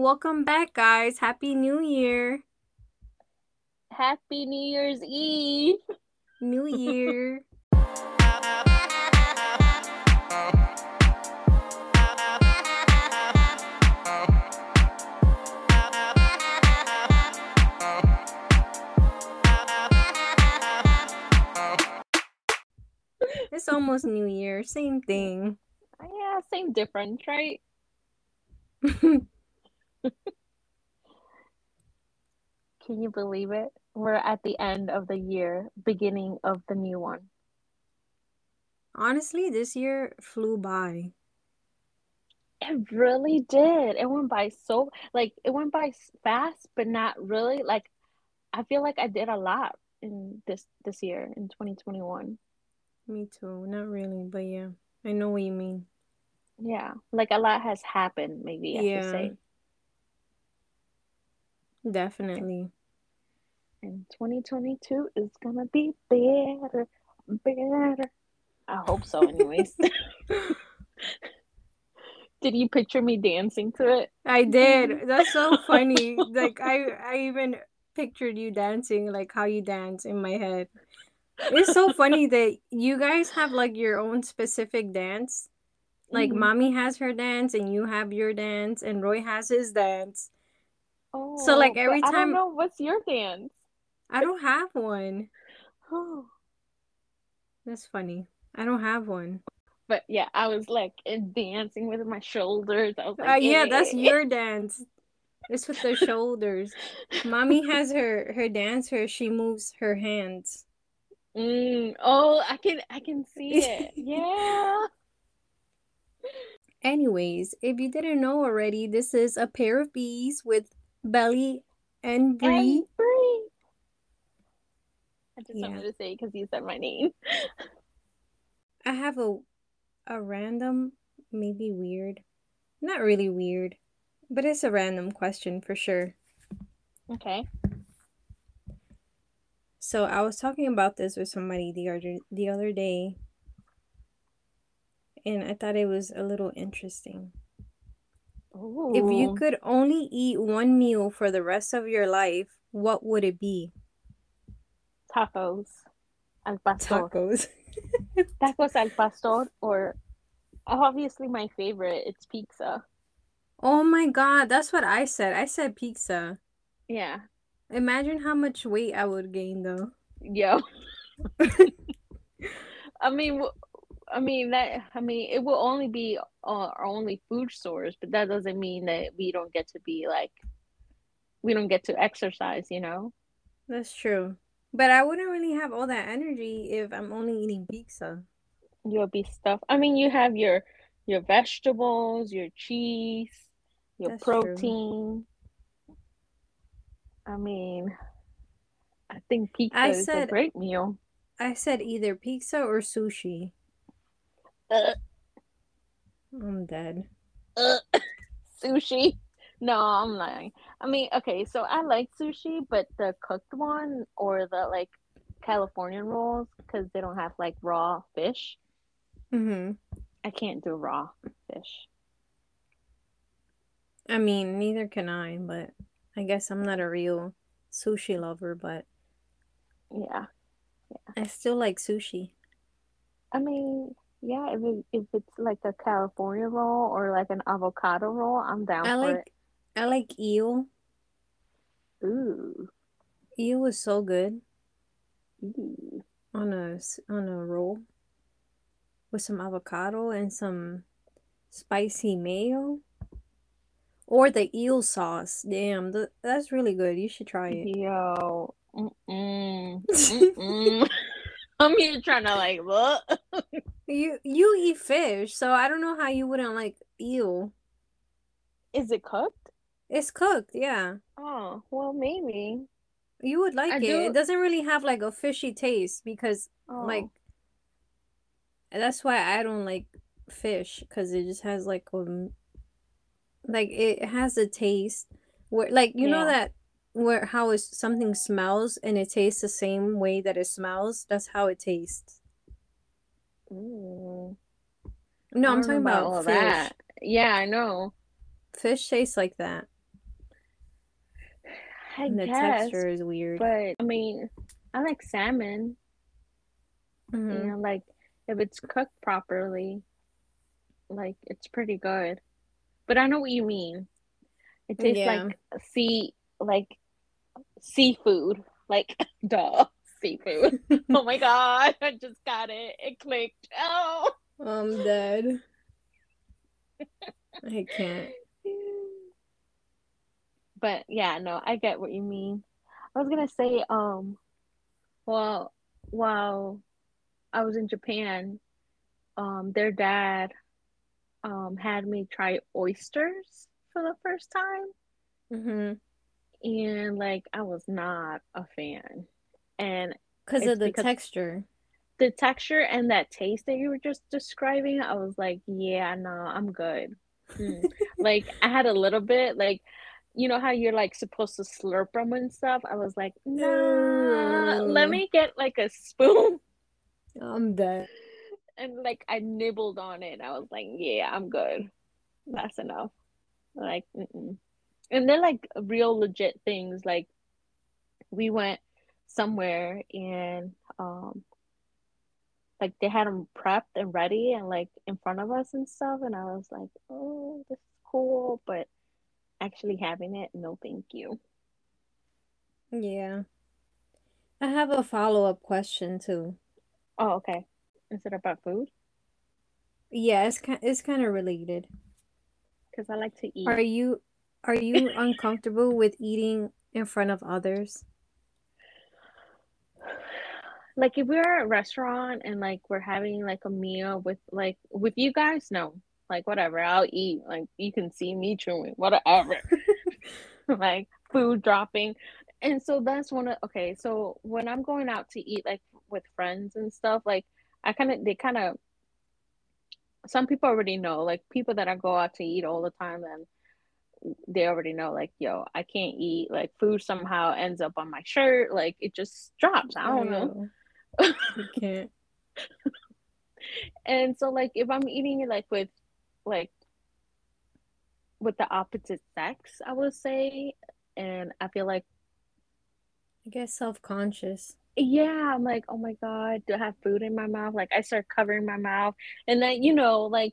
Welcome back, guys. Happy New Year. Happy New Year's Eve. New Year. it's almost New Year. Same thing. Yeah, same difference, right? Can you believe it? We're at the end of the year, beginning of the new one. Honestly, this year flew by. It really did. It went by so like it went by fast, but not really. Like I feel like I did a lot in this this year in 2021. Me too. Not really, but yeah. I know what you mean. Yeah, like a lot has happened, maybe I should Yeah, say. Definitely. And 2022 is gonna be better, better. I hope so, anyways. Did you picture me dancing to it? I did. That's so funny. Like I I even pictured you dancing like how you dance in my head. It's so funny that you guys have like your own specific dance. Like Mhm. mommy has her dance and you have your dance and Roy has his dance. So like Oh, every I don't time know what's your dance. I don't have one. Oh. That's funny. I don't have one. But yeah, I was like dancing with my shoulders. I was Uh, like, yeah, that's eh. your dance. It's with the shoulders. Mommy has her her dance where she moves her hands. Mm, oh, I can I can see it. Yeah. Anyways, if you didn't know already, this is a pair of Bs with Beli and Bre. I just Yeah. wanted to say because you said my name. I have a a random, maybe weird, not really weird, but it's a random question for sure. Okay. So I was talking about this with somebody the other the other day, and I thought it was a little interesting. If you could only eat one meal for the rest of your life, what would it be? Tacos al pastor. Tacos. Tacos al pastor, or obviously my favorite, it's pizza. Oh my God, that's what I said. I said pizza. Yeah. Imagine how much weight I would gain though. Yo. I mean, I mean that. I mean, it will only be uh, our only food source, but that doesn't mean that we don't get to be like, we don't get to exercise. You know? That's true. But I wouldn't really have all that energy if I'm only eating pizza. You'll be stuffed. I mean, you have your your vegetables, your cheese, your That's true. protein. I mean, I think pizza I is a said great meal. I said either pizza or sushi. Uh, I'm dead. uh, sushi. No, I'm lying. I mean, okay, so I like sushi, but the cooked one or the like Californian rolls, because they don't have like raw fish. Mm-hmm. I can't do raw fish. I mean, neither can I, but I guess I'm not a real sushi lover, but Yeah. Yeah. I still like sushi. I mean, yeah, if it, if it's like a California roll or like an avocado roll, I'm down I for like I like eel. it. Ooh. Eel is so good Ooh. on a on a roll with some avocado and some spicy mayo or the eel sauce. Damn, th that's really good. You should try it. Yo. Mm-mm. Mm-mm. I'm here trying to like what? You you eat fish, so I don't know how you wouldn't like eel. Is it cooked? It's cooked, yeah. Oh, well, maybe. You would like I it. do. It doesn't really have like a fishy taste because like Oh, that's why I don't like fish because it just has like um like it has a taste where like you know that where how is something smells and it tastes the same way that it smells? That's how it tastes. Ooh. No, I'm talking about about fish. that. Yeah, I know. Fish tastes like that. I and the guess, texture is weird. but I mean, I like salmon. Mhm. You know, like if it's cooked properly, like it's pretty good. But I know what you mean. It tastes Yeah. like sea, like seafood, like duh, seafood. oh my god, I just got it. It clicked. Oh. I'm dead. I can't. But yeah, no, I get what you mean. I was gonna say, um, well, while I was in Japan, um, their dad, um, had me try oysters for the first time, Mm-hmm. and like I was not a fan, and Because of the because- texture. the texture and that taste that you were just describing, I was like, yeah, no, I'm good. Mm. like I had a little bit, like you know how you're like supposed to slurp them and stuff. I was like, nah, let me get like a spoon, I'm dead. and like I nibbled on it. I was like, yeah, I'm good. That's enough. Like, mm-mm. and they're like real legit things. Like we went somewhere and um like they had them prepped and ready and like in front of us and stuff and i was like oh this is cool but actually having it no thank you Yeah. I have a follow-up question too. oh okay is it about food Yeah, it's kind it's kind of related. because i like to eat Are you are you uncomfortable with eating in front of others? Like if we're at a restaurant and like we're having like a meal with like with you guys no. Like whatever i'll eat. Like you can see me chewing whatever. Like food dropping. And so that's one of okay so when i'm going out to eat like with friends and stuff like i kind of they kind of some people already know. Like people that i go out to eat all the time and they already know like yo i can't eat. Like food somehow ends up on my shirt. Like it just drops. I don't know You can't. and so like if i'm eating it like with like with the opposite sex i would say and i feel like I guess self-conscious. yeah i'm like oh my god do i have food in my mouth like i start covering my mouth and then you know like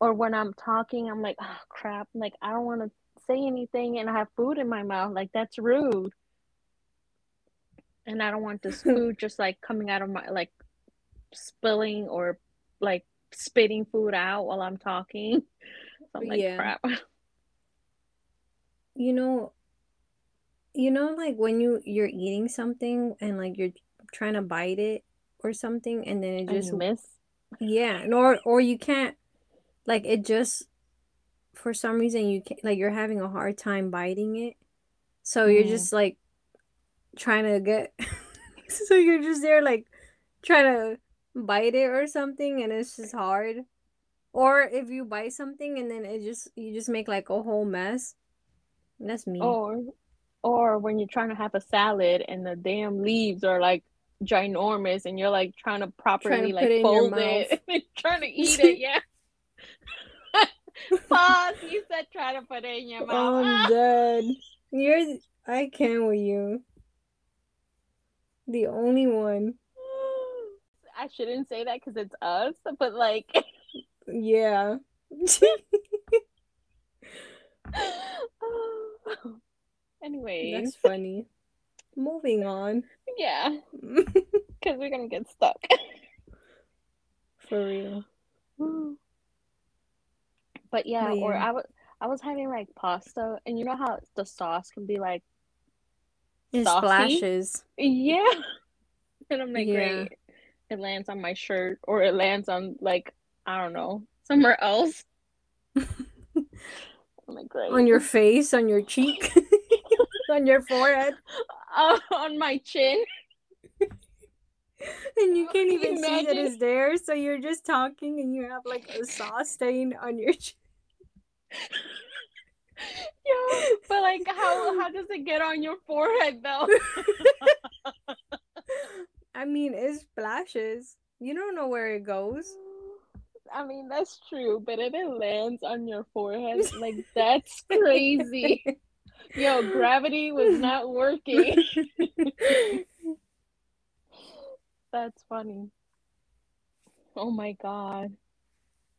or when i'm talking i'm like oh crap like i don't want to say anything and i have food in my mouth like that's rude and i don't want this food just like coming out of my like spilling or like spitting food out while i'm talking so i'm like Yeah. crap You know, you know like when you you're eating something and like you're trying to bite it or something and then it just miss yeah, nor or you can't like it just for some reason you can't like you're having a hard time biting it. So you're Mm. just like trying to get so you're just there like trying to bite it or something and it's just hard. Or if you bite something and then it just you just make like a whole mess. That's me. or or when you're trying to have a salad and the damn leaves are like ginormous and you're like trying to properly put like it fold it and trying to eat it yeah pause you said try to put it in your mouth I'm ah. dead. You're I can't with you. The only one. I shouldn't say that because it's us, but like, Yeah. anyway. That's funny. Moving on. yeah, because we're gonna get stuck. For real. But yeah, But or. I was I was having like pasta, and you know how the sauce can be like It saucy? splashes. Yeah, and I'm like, Yeah. great. It lands on my shirt, or it lands on like I don't know somewhere else. Like, great. On your face, on your cheek, on your forehead. Uh, on my chin. And you can't even see that it's there. So you're just talking and you have like a sauce stain on your cheek. Yeah, but like, how how does it get on your forehead though? I mean, it splashes. You don't know where it goes. I mean, that's true, but if it lands on your forehead, like that's crazy. Yo, gravity was not working. That's funny. Oh my god.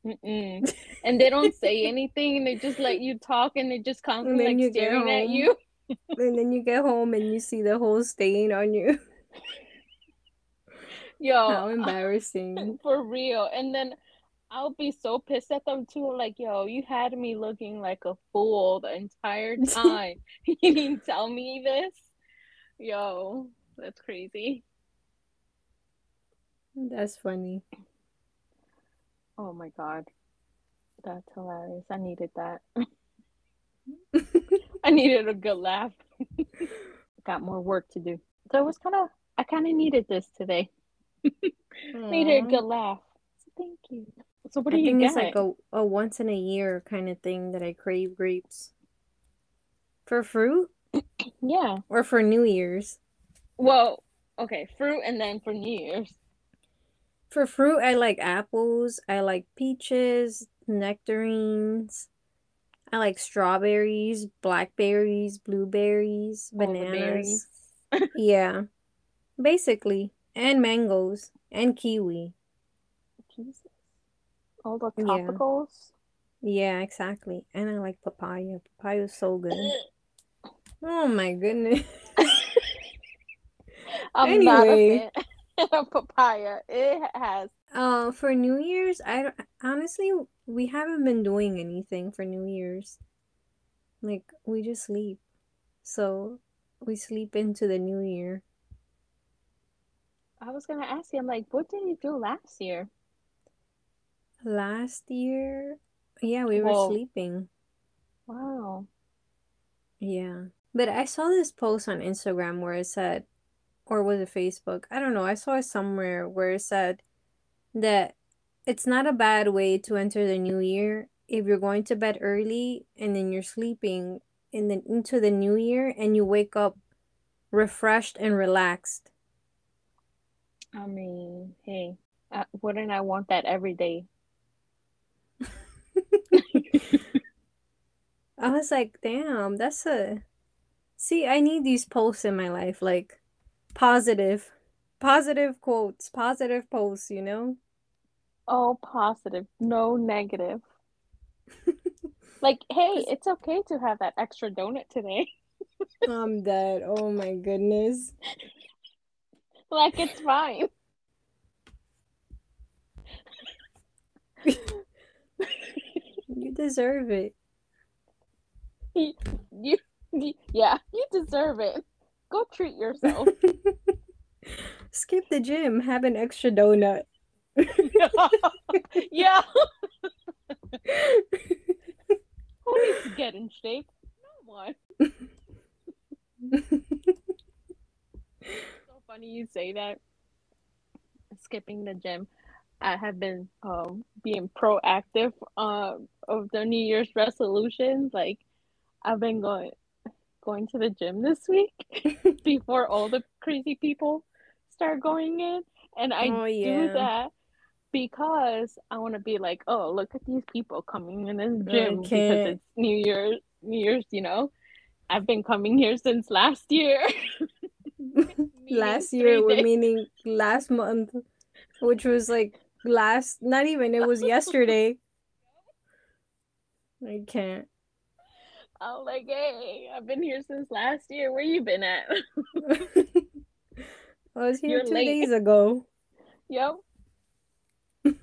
Mm-mm. And they don't say anything, and they just let you talk, and they just constantly like staring at you. and then you get home and you see the whole stain on you. Yo, how embarrassing! For real. And then I'll be so pissed at them too. Like, yo, you had me looking like a fool the entire time. you didn't tell me this. Yo, that's crazy. That's funny. Oh my god. That's hilarious. I needed that. I needed a good laugh. Got more work to do. So it was kind of, I kind of needed this today. needed a good laugh. So thank you. So what do I you think get? it's like a, a once in a year kind of thing that I crave grapes. For fruit? yeah. Or for New Year's? Well, okay, fruit and then for New Year's. For fruit, I like apples. I like peaches, nectarines. I like strawberries, blackberries, blueberries, bananas. yeah. Basically. And mangoes. And kiwi. Jesus. All the topicals? Yeah. yeah, exactly. And I like papaya. Papaya is so good. oh my goodness. I'm anyway. not a fan. papaya. It has. Uh, for New Year's, I honestly we haven't been doing anything for New Year's. Like we just sleep, so we sleep into the New Year. I was gonna ask you. I'm like, what did you do last year? Last year, yeah, we were sleeping. Wow. Yeah, but I saw this post on Instagram where it said or was it Facebook? I don't know. I saw it somewhere where it said that it's not a bad way to enter the new year if you're going to bed early and then you're sleeping and then into the new year and you wake up refreshed and relaxed. I mean, hey, uh, wouldn't I want that every day? I was like, damn, that's a. See, I need these posts in my life. Like, positive. Positive quotes. Positive posts you know? All positive. No negative. Like hey it's okay to have that extra donut today. I'm dead. Oh my goodness. Like it's fine. You deserve it. You, you, you yeah you deserve it Go treat yourself. Skip the gym. Have an extra donut. yeah. Who needs to get in shape? No one. so funny you say that. Skipping the gym. I have been um, being proactive uh, of the New Year's resolutions. Like I've been going going to the gym this week before all the crazy people start going in. And I oh, yeah. do that because I want to be like, oh, look at these people coming in this gym because it's New Year's, New Year's, you know. I've been coming here since last year. last year, we're meaning last month, which was like last, not even, it was yesterday. I can't. I'm like, hey, I've been here since last year. Where you been at? I was here You're two late. days ago. Yep.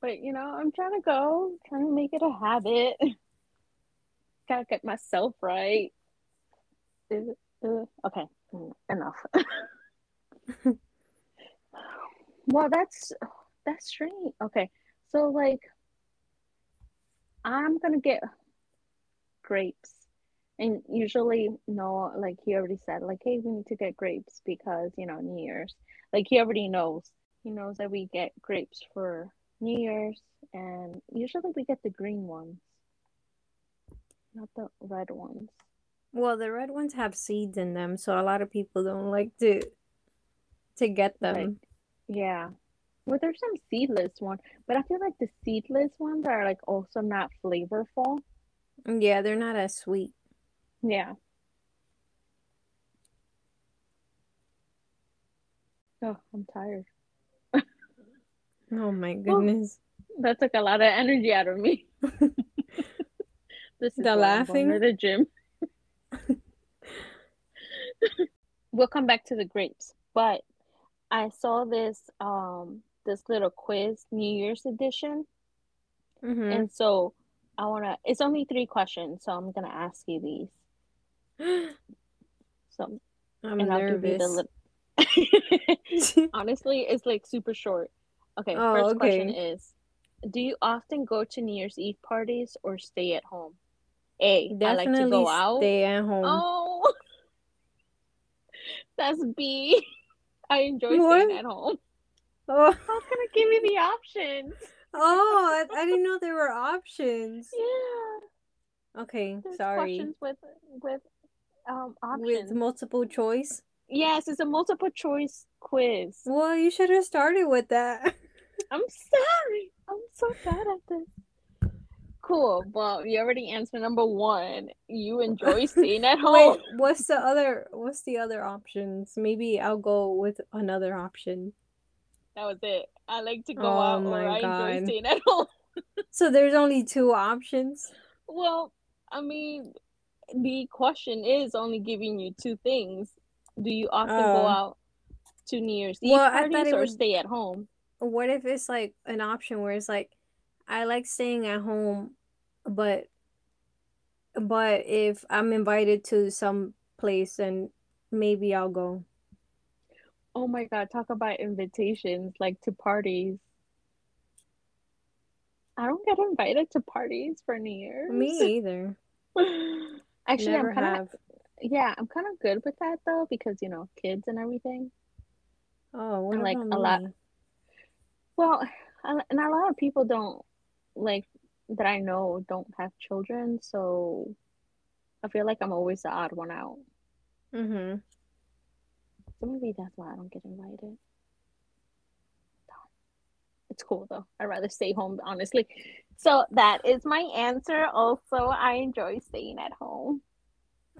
but you know, I'm trying to go, trying to make it a habit. Gotta get myself right. Uh, okay, enough. well, that's that's strange. Okay, so like, I'm gonna get grapes. And usually, no, like he already said, like, hey, we need to get grapes because, you know, New Year's. Like he already knows. He knows that we get grapes for New Year's, and usually we get the green ones, not the red ones. Well, the red ones have seeds in them, so a lot of people don't like to to get them. Like, yeah. Well, there's some seedless ones, but I feel like the seedless ones are like also not flavorful. Yeah, they're not as sweet. Yeah. Oh, I'm tired. Oh my goodness. That took a lot of energy out of me. this is The why I'm going laughing? to the gym. we'll come back to the grapes, but I saw this um this little quiz New Year's edition, hmm and so I wanna. It's only three questions, so I'm gonna ask you these. So I'm and I'll give you the nervous. little. Honestly, it's like super short. Okay, Oh, first question okay. is Do you often go to New Year's Eve parties or stay at home? A. I like to Definitely go out. stay at home. Oh, that's B. I enjoy What? staying at home. Oh, I was gonna give you the options. Oh, I, I didn't know there were options. Yeah, Okay, there's sorry. questions with with um options. With multiple choice. Yes, it's a multiple choice quiz. Well, you should have started with that. I'm sorry. I'm so bad at this. Cool. Well, you already answered number one. You enjoy staying at home. Wait, what's the other what's the other options? Maybe I'll go with another option. That was it. I like to go Oh out or I enjoy staying at home. So there's only two options. Well, I mean, the question is only giving you two things. Do you often go Oh. out to New Year's Eve Well, I thought parties it or would- stay at home? What if it's like an option where it's like I like staying at home, but but if I'm invited to some place then maybe I'll go. Oh my God, talk about invitations like to parties. I don't get invited to parties for New Year's. Me either. Actually, Never I'm kind of yeah, I'm kind of good with that though because you know kids and everything. Oh, And, like, a lot- Well, and a lot of people don't like that I know don't have children, so I feel like I'm always the odd one out. Mm-hmm. So maybe that's why I don't get invited. It's cool though. I'd rather stay home, honestly. So that is my answer. Also, I enjoy staying at home.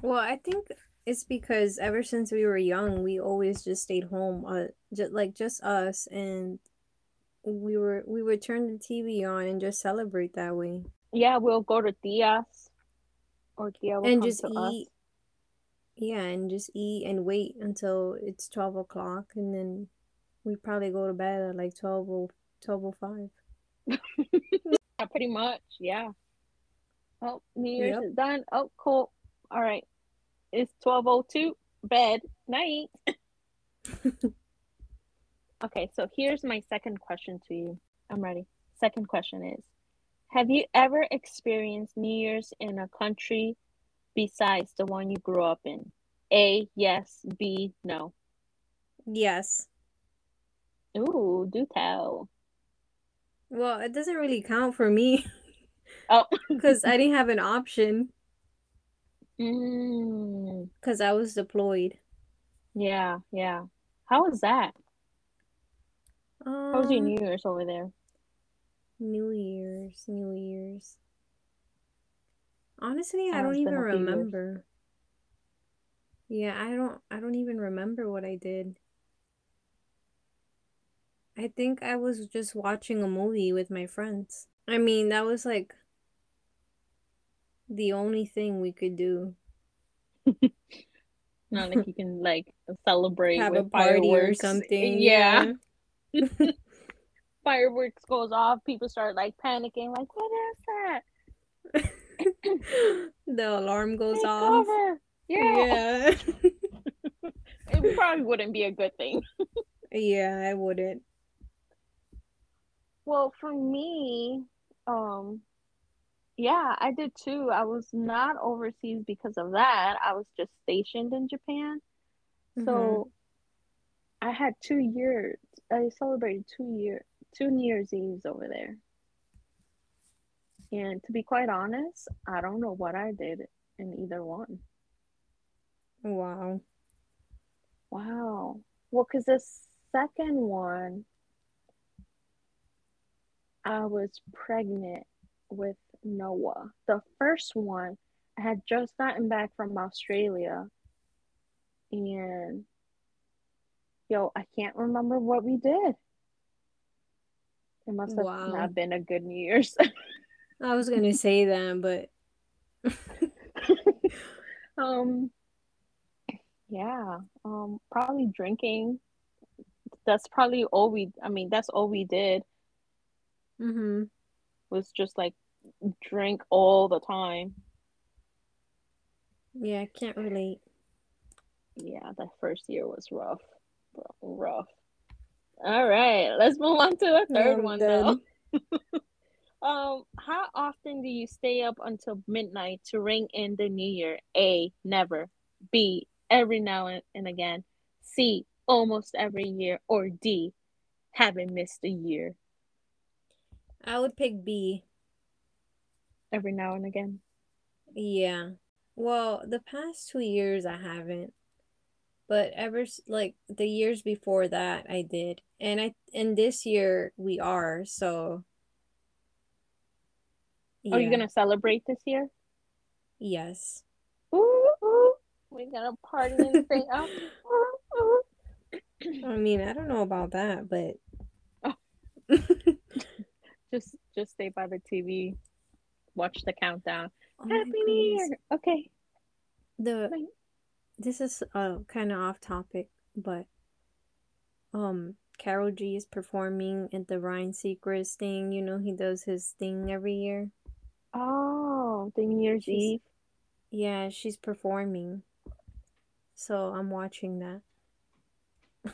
Well, I think it's because ever since we were young, we always just stayed home, uh, just like just us, and we were we would turn the TV on and just celebrate that way, Yeah, we'll go to Tia's or Tia will and just to us. Yeah, and just eat and wait until it's 12 o'clock, and then we probably go to bed at like 12 or 12:05. Yeah, pretty much. Yeah. Oh, New Year's Yep. is done. Oh, cool. All right. It's 12:02. Bed. Night. Okay, so here's my second question to you. I'm ready. Second question is Have you ever experienced New Year's in a country besides the one you grew up in? A, yes. B, no. Yes. Ooh, do tell. Well, it doesn't really count for me Oh. because I didn't have an option Mm, because I was deployed. yeah, yeah. How was that? How was your Um, New Year's over there? New Year's, New Year's. Honestly, I don't even remember. Yeah, I don't I don't even remember what I did. I think I was just watching a movie with my friends. I mean, that was like the only thing we could do. Not like you can like celebrate Have a with party or fireworks. something. Yeah. Fireworks goes off, people start like panicking, like, what is that? The alarm goes Take off. Yeah. Yeah. It probably wouldn't be a good thing. Yeah, I wouldn't. Well, for me, um, yeah, I did too. I was not overseas because of that. I was just stationed in Japan. So I had two years. I celebrated two year, two New Year's Eves over there. And to be quite honest, I don't know what I did in either one. Wow. Wow. Well, because the second one, I was pregnant with Noah. The first one, I had just gotten back from Australia and yo, I can't remember what we did. It must have Wow. not been a good New Year's. I was gonna say that, but um yeah, um probably drinking. That's probably all we I mean, that's all we did mm-hmm. was just like drink all the time. Yeah, I can't relate. Yeah, that first year was rough. Rough. All right, let's move on to the third I'm one dead. though. um, how often do you stay up until midnight to ring in the new year? A, never. B, every now and, again. C, almost every year. Or D, haven't missed a year. I would pick B. Every now and again. Yeah. Well, the past two years I haven't, but ever like the years before that I did, and I and this year we are so. Are you gonna celebrate this year? Yes. Ooh, ooh. We're gonna party and stay up. Ooh, ooh. I mean, I don't know about that, but Just just stay by the TV. Watch the countdown. Oh Happy New. Year. Okay. The Right. this is uh kind of off topic, but um Karol G is performing at the Ryan Seacrest thing. You know, he does his thing every year. Oh, the New Year's She's- Eve. Yeah, she's performing. So I'm watching that.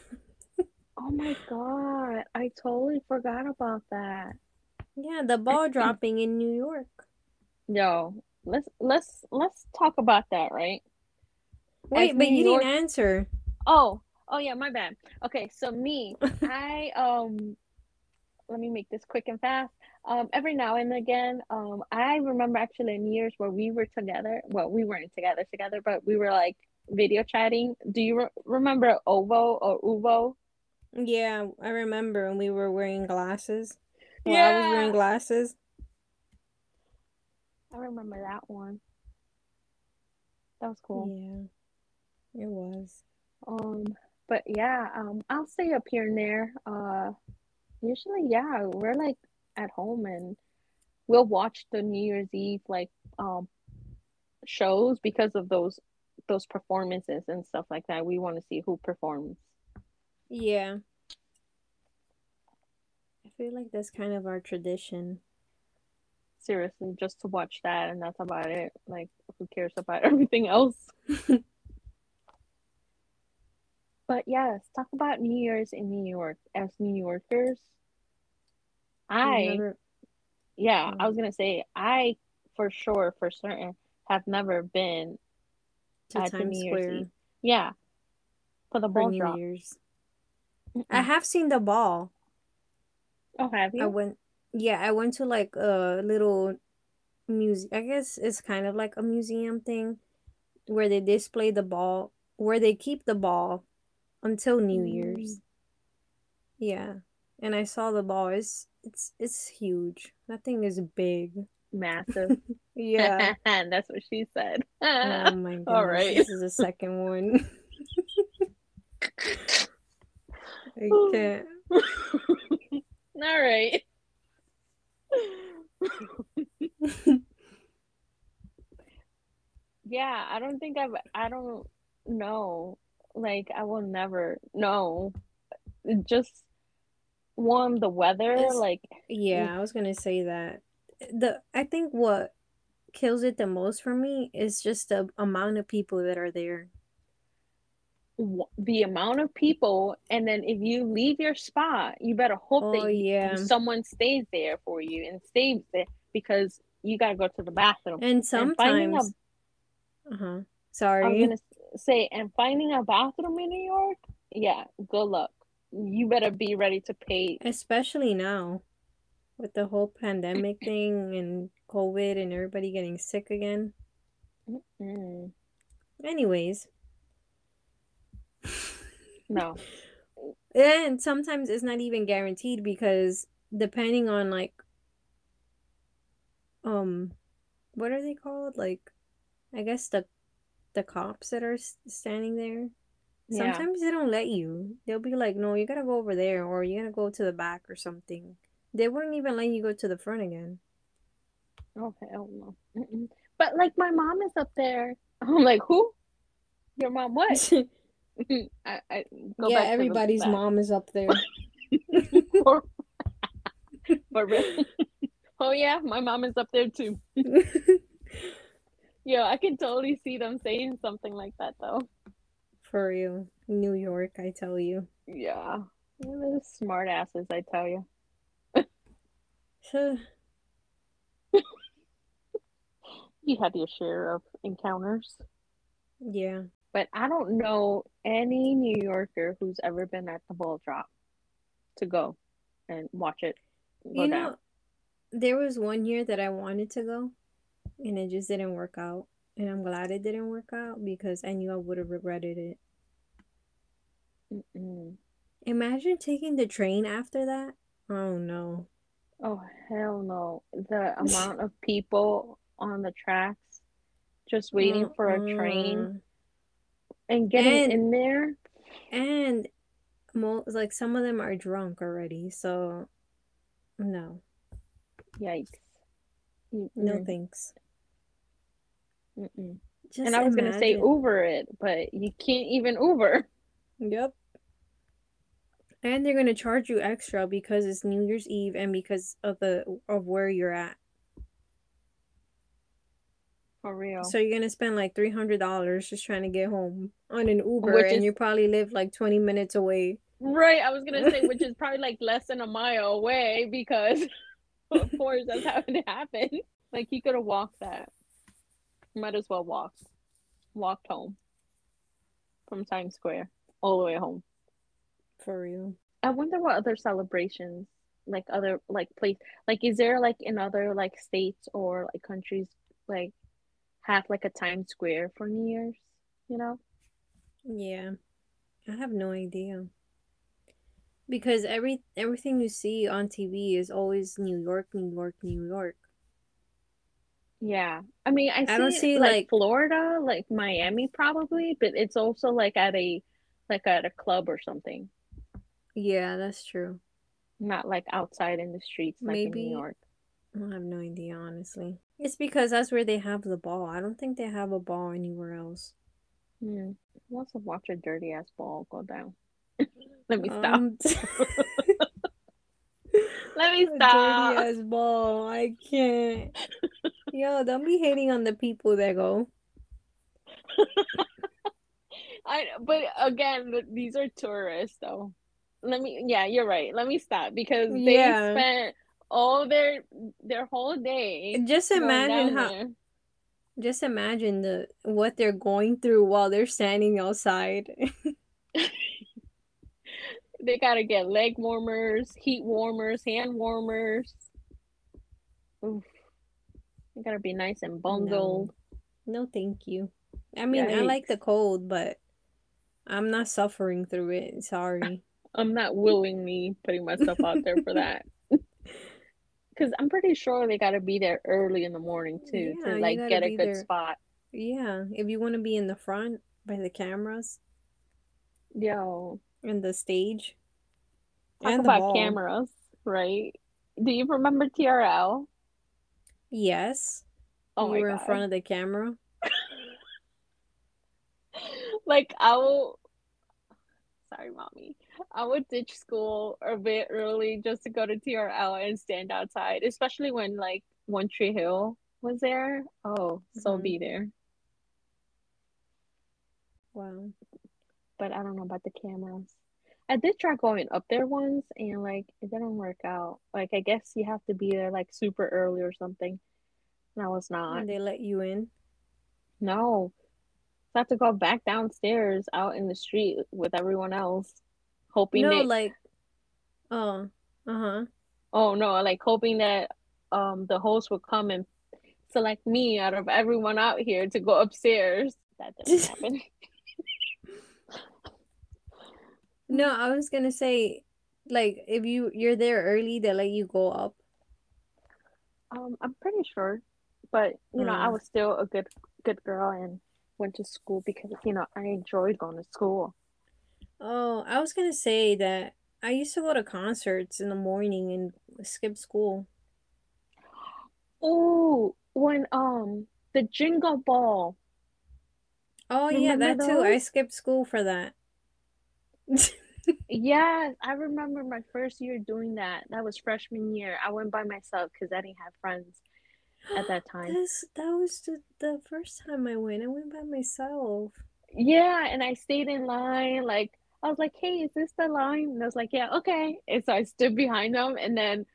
Oh my god. I totally forgot about that. Yeah, the ball dropping in New York. Yo, let's let's let's talk about that, right? Wait, As but New you York- didn't answer. Oh, oh yeah, my bad. Okay, so me, I um let me make this quick and fast. Um every now and again, um I remember actually in years where we were together. Well, we weren't together together, but we were like video chatting. Do you re- remember Ovo or ooVoo? Yeah, I remember when we were wearing glasses. Well, I was wearing glasses. I remember that one. That was cool. Yeah, it was. Um, but yeah, um, I'll stay up here and there. Uh, usually, yeah, we're like at home and we'll watch the New Year's Eve like um shows because of those those performances and stuff like that. We want to see who performs. Yeah. I feel like that's kind of our tradition. Seriously, just to watch that and that's about it. Like, who cares about everything else? But yes, talk about New Year's in New York. As New Yorkers, I never- Yeah, I Mm. was gonna say I for sure, for certain, have never been to at Times Year's Square Eve. Yeah, for the for ball New drop. Year's. I have seen the ball. oh, have you? I went, yeah, I went to like a little museum. I guess it's kind of like a museum thing where they display the ball, where they keep the ball until New Year's. Yeah, and I saw the ball. It's it's it's huge. That thing is big. Massive. Yeah. That's what she said. Oh my goodness. All right. This is the second one. I can't. All right. yeah, I don't think I've. I don't know. Like, I will never know. Just one, the weather. It's- like, Yeah, I was gonna say that. The I think what kills it the most for me is just the amount of people that are there. the amount of people, and then if you leave your spot, you better hope Oh that y- yeah. someone stays there for you and stays there because you gotta go to the bathroom. And finding a- sometimes uh-huh. Sorry. I was Sorry. gonna say, and finding a bathroom in New York, yeah, good luck. You better be ready to pay. Especially now with the whole pandemic thing and COVID and everybody getting sick again. Mm, Anyways. no, And sometimes it's not even guaranteed because depending on like um what are they called? Like I guess the the cops that are standing there. Yeah. Sometimes they don't let you. They'll be like, "No, you gotta go over there, or you gotta go to the back or something." They wouldn't even let you go to the front again. Oh hell no. Mm-mm. But like my mom is up there. I'm like, who? Your mom? What? I, I go yeah, everybody's mom is up there. For, for real. oh yeah, my mom is up there too. Yeah, I can totally see them saying something like that though. For real, New York, I tell you. Yeah. They're smart asses, I tell you. You had your share of encounters. yeah, But I don't know any New Yorker who's ever been at the ball drop to go and watch it you down. know, there was one year that I wanted to go, and it just didn't work out. And I'm glad it didn't work out because I knew I would have regretted it. Mm-mm. Imagine taking the train after that. Oh no. Oh hell no. The amount of people on the tracks just waiting for a train Uh-uh. and getting And- in there. And mo like some of them are drunk already, so no. Yikes. No Mm-mm. thanks. Mm-mm. Just And I was gonna say. Uber it, but you can't even Uber. Yep. And they're gonna charge you extra because it's New Year's Eve and because of the of where you're at. For real. So you're gonna spend like three hundred dollars just trying to get home on an Uber, Which and is- you probably live like twenty minutes away. Right, I was gonna say, which is probably like less than a mile away because, of course, that's how it happened. Like he could have walked that. Might as well walk. Walked home from Times Square all the way home. For real. I wonder what other celebrations, like other like place, like is there like in other like states or like countries like have like a Times Square for New Year's? You know? Yeah. I have no idea. Because every everything you see on TV is always New York, New York, New York. Yeah. I mean, I see, I don't see, like, like- Florida, like Miami probably, but it's also like at a like at a club or something, Yeah, that's true. not like outside in the streets like in New York. I have no idea, honestly. It's because that's where they have the ball. I don't think they have a ball anywhere else. Hmm. Who wants to watch a dirty ass ball go down? Let me stop. Um, Let me stop. dirty ass ball. I can't. Yo, don't be hating on the people that go. I but again, these are tourists though. Let me yeah, you're right. Let me stop because they Yeah. spent all their their whole day Just imagine how. there. Just imagine the what they're going through while they're standing outside. They gotta get leg warmers, heat warmers, hand warmers. Oof. They gotta be nice and bundled. No, thank you. I mean, I like the cold, but I'm not suffering through it. Sorry. I'm not willingly putting myself out there for that. Because I'm pretty sure they gotta be there early in the morning too Yeah, to like get a good there. spot. Yeah, if you want to be in the front by the cameras Yo, and the stage talk and about cameras, right? Do you remember TRL? Yes, Oh you were in front of the camera. like I will sorry mommy i would ditch school a bit early just to go to trl and stand outside especially when like one tree hill was there oh so Mhm. be there Wow. but i don't know about the cameras i did try going up there once and like it didn't work out like i guess you have to be there like super early or something and i was not And they let you in. no I have to go back downstairs out in the street with everyone else hoping No, they like, oh, uh-huh. Oh no, like hoping that um the host would come and select me out of everyone out here to go upstairs. That didn't happen. No, I was gonna say, like, if you you're there early, they let you go up. Um, I'm pretty sure, but you know, I Mm. was still a good good girl and went to school because you know I enjoyed going to school. Oh, I was gonna say that I used to go to concerts in the morning and skip school. Oh, when um the Jingle Ball. Oh yeah, Remember that too. I skipped school for that. Yes, I remember my first year doing that. That was freshman year. I went by myself because I didn't have friends at that time. That was the, the first time I went. I went by myself. Yeah, and I stayed in line. Like I was like, "Hey, is this the line?" And I was like, "Yeah, okay." And so I stood behind them, and then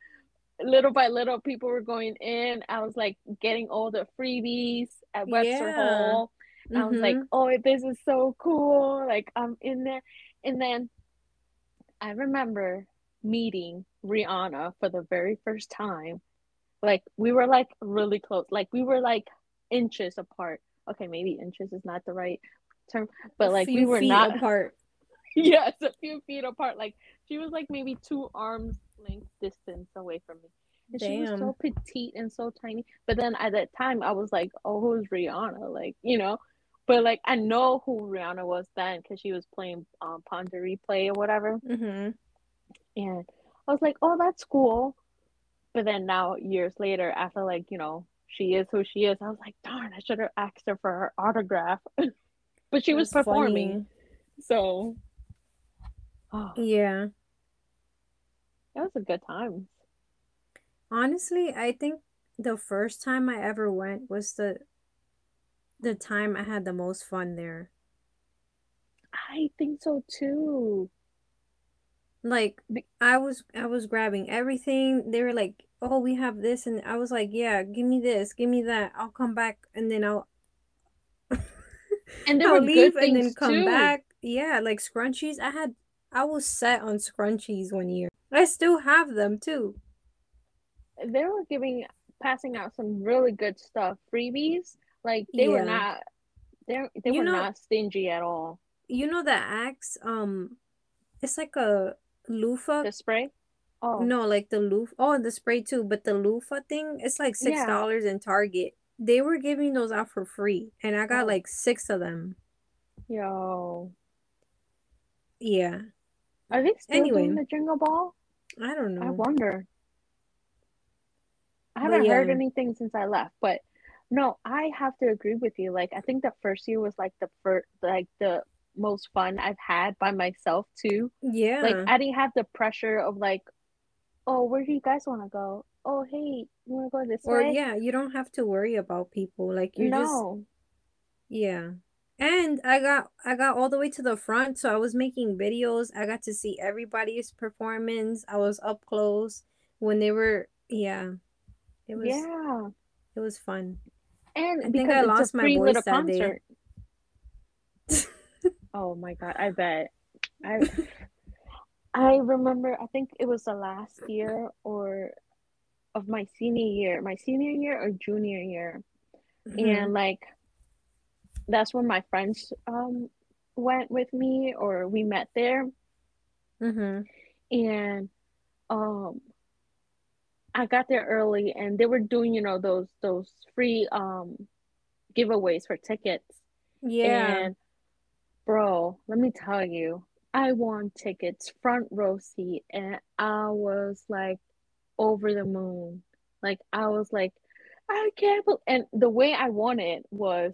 little by little, people were going in. I was like getting all the freebies at Webster Yeah. Hall. I was like, Mm-hmm. "Oh, this is so cool!" Like I'm in there, and then I remember meeting Rihanna for the very first time. Like we were like really close. Like we were like inches apart. Okay, maybe inches is not the right term, but like we were not apart. yes, a few feet apart. Like she was like maybe two arms length distance away from me. And she was so petite and so tiny. But then at that time I was like, Oh, who's Rihanna? Like, you know. But like I know who Rihanna was then because she was playing um Pon de Replay or whatever. Mm-hmm. And I was like, oh, that's cool. But then now, years later, after like, you know, she is who she is, I was like, darn, I should have asked her for her autograph. but she was That's performing. funny. So, oh, Yeah. that was a good time. Honestly, I think the first time I ever went was the the time I had the most fun there. I think so too. Like I was I was grabbing everything. They were like, "Oh, we have this." And I was like, "Yeah, give me this, give me that. I'll come back and then I'll And there I'll were leave good and then come too. back." Yeah, like scrunchies. I had I was set on scrunchies one year. I still have them too. They were giving, passing out some really good stuff. Freebies. Like they were not, they they You were know, not stingy at all. you know the Axe um it's like a loofah The spray. Oh, No, like the loofah. Oh, the spray too, but the loofah thing, it's like six yeah. dollars in Target. They were giving those out for free, and I got Oh, like six of them. yo. Yeah. Are they still doing the Jingle Ball? I don't know. I wonder. I haven't heard anything since I left, but no, I have to agree with you. Like, I think the first year was like the first, like the most fun I've had by myself too. Yeah. Like. I didn't have the pressure of like, oh, where do you guys want to go? Oh, hey, you want to go this Or way? yeah, you don't have to worry about people. Like you're just yeah. And I got I got all the way to the front, so I was making videos. I got to see everybody's performance. I was up close when they were yeah. It was Yeah. it was fun. I And think because I it's a lost my voice that day. Oh my God, I bet. I I remember, I think it was the last year or of my senior year, my senior year or junior year. hmm And like that's when my friends um went with me or we met there hmm and um I got there early and they were doing, you know, those those free um giveaways for tickets. Yeah. And bro, let me tell you, I won tickets front row seat and I was like over the moon. Like I was like, I can't believe and the way I won it was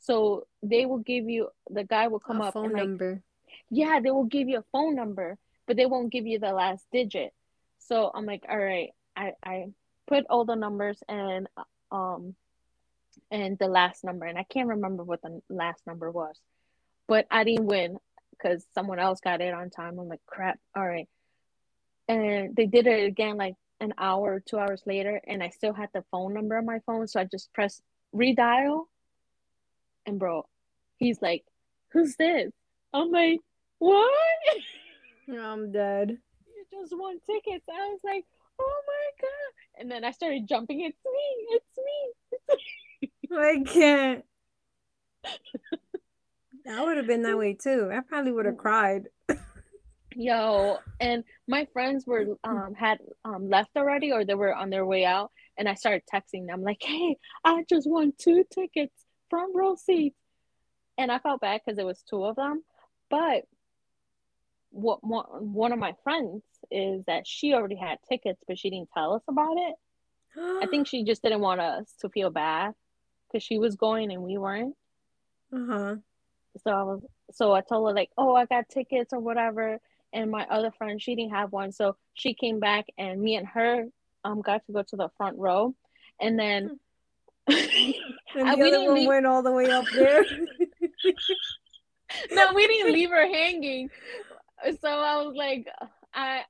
so they will give you the guy will come A up and phone like number. yeah, they will give you a phone number, but they won't give you the last digit. So I'm like, all right, I I put all the numbers and um and the last number and I can't remember what the last number was, but I didn't win because someone else got it on time. I'm like, crap, all right. And they did it again like an hour, or two hours later, and I still had the phone number on my phone. So I just pressed redial. And bro, he's like, Who's this? I'm like, What? I'm dead. You just won tickets. I was like, Oh my God. And then I started jumping. It's me. It's me. I can't. I would have been that way too. I probably would have cried. Yo, and my friends were um had um left already or they were on their way out and I started texting them like, "Hey, I just won two tickets front row seats. And I felt bad because it was two of them. But what one, one of my friends is that she already had tickets, but she didn't tell us about it. I think she just didn't want us to feel bad because she was going and we weren't. Uh huh. So I was so I told her like, oh, I got tickets or whatever. And my other friend, she didn't have one, so she came back and me and her um got to go to the front row, and then. And the other one leave... went all the way up there. no, we didn't leave her hanging. So I was like, I.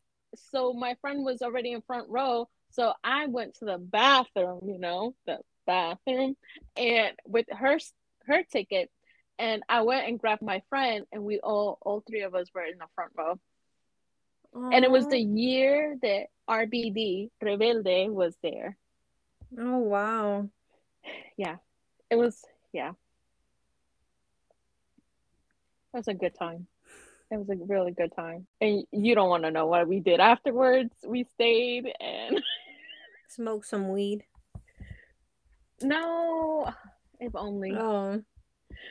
So my friend was already in front row, so I went to the bathroom. You know, the bathroom, and with her her ticket, and I went and grabbed my friend, and we all all three of us were in the front row. Aww. And it was the year that RBD Rebelde was there. Oh wow! Yeah, it was. Yeah, it was a good time. It was a really good time, and you don't want to know what we did afterwards. We stayed and smoked some weed. No, if only. Oh.